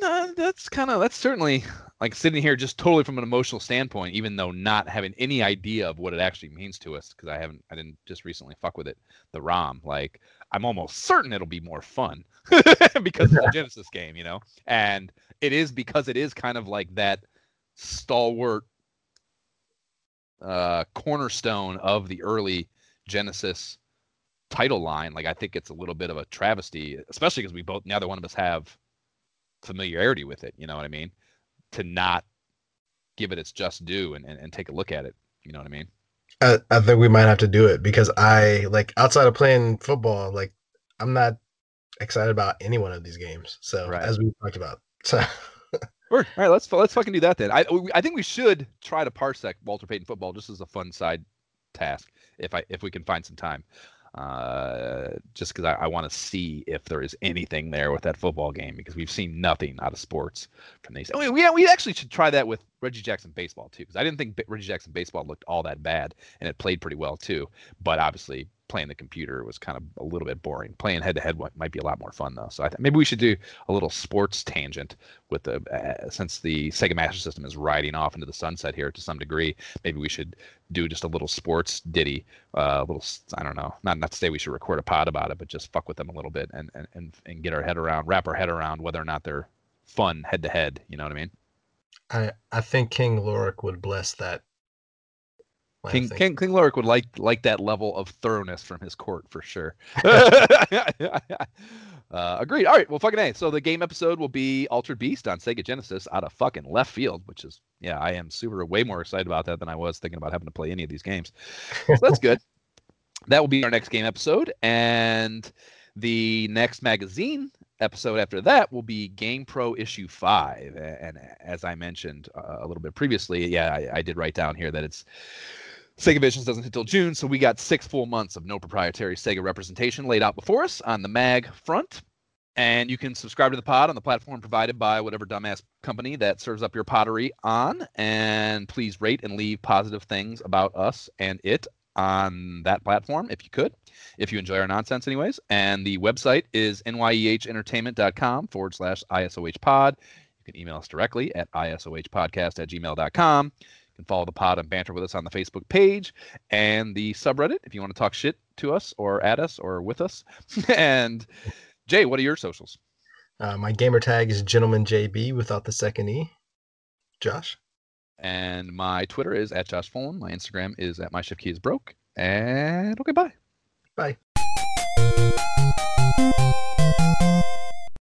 man, uh, that's kind of that's certainly like sitting here just totally from an emotional standpoint, even though not having any idea of what it actually means to us, because I haven't, I didn't just recently fuck with it, the ROM. Like, I'm almost certain it'll be more fun because it's a Genesis game, you know, and it is because it is kind of like that stalwart uh, cornerstone of the early Genesis title line. Like I think it's a little bit of a travesty, especially because we both neither one of us have familiarity with it. You know what I mean? To not give it its just due and, and, and take a look at it. You know what I mean? I, I think we might have to do it because I like outside of playing football, like I'm not excited about any one of these games. So Right. as we talked about, so All right, let's let's fucking do that then. I I think we should try to parsec Walter Payton football just as a fun side task if I if we can find some time. Uh, just because I, I want to see if there is anything there with that football game because we've seen nothing out of sports from these. Mean, we we actually should try that with Reggie Jackson baseball too because I didn't think Reggie Jackson baseball looked all that bad and it played pretty well too. But obviously playing the computer was kind of a little bit boring. Playing head to head might be a lot more fun though. So I th- maybe we should do a little sports tangent with the uh, since the Sega Master System is riding off into the sunset here to some degree. Maybe we should do just a little sports ditty, uh, a little I don't know, not not to say we should record a pod about it, but just fuck with them a little bit and and and, and get our head around, wrap our head around whether or not they're fun head to head. You know what I mean? I I think King Lorik would bless that. King. King King Lorik would like like that level of thoroughness from his court for sure. uh, agreed. All right. Well, fucking a. So the game episode will be Altered Beast on Sega Genesis out of fucking left field, which is yeah, I am super way more excited about that than I was thinking about having to play any of these games. So that's good. that will be our next game episode, and the next magazine episode after that will be Game Pro issue five. And as I mentioned uh, a little bit previously, yeah, I, I, did write down here that it's Sega Visions doesn't hit till June, so we got six full months of no proprietary Sega representation laid out before us on the mag front. And you can subscribe to the pod on the platform provided by whatever dumbass company that serves up your pottery on. And please rate and leave positive things about us and it on that platform if you could, if you enjoy our nonsense, anyways. And the website is nyehentertainment.com forward slash ISOH pod. You can email us directly at isohpodcast at gmail.com. You can follow the pod and banter with us on the Facebook page and the subreddit if you want to talk shit to us or at us or with us. and Jay, what are your socials? Uh, my gamer tag is gentlemanjb without the second E. Josh? And my Twitter is at Josh. My Instagram is at my shift key is broke. And okay, bye. Bye.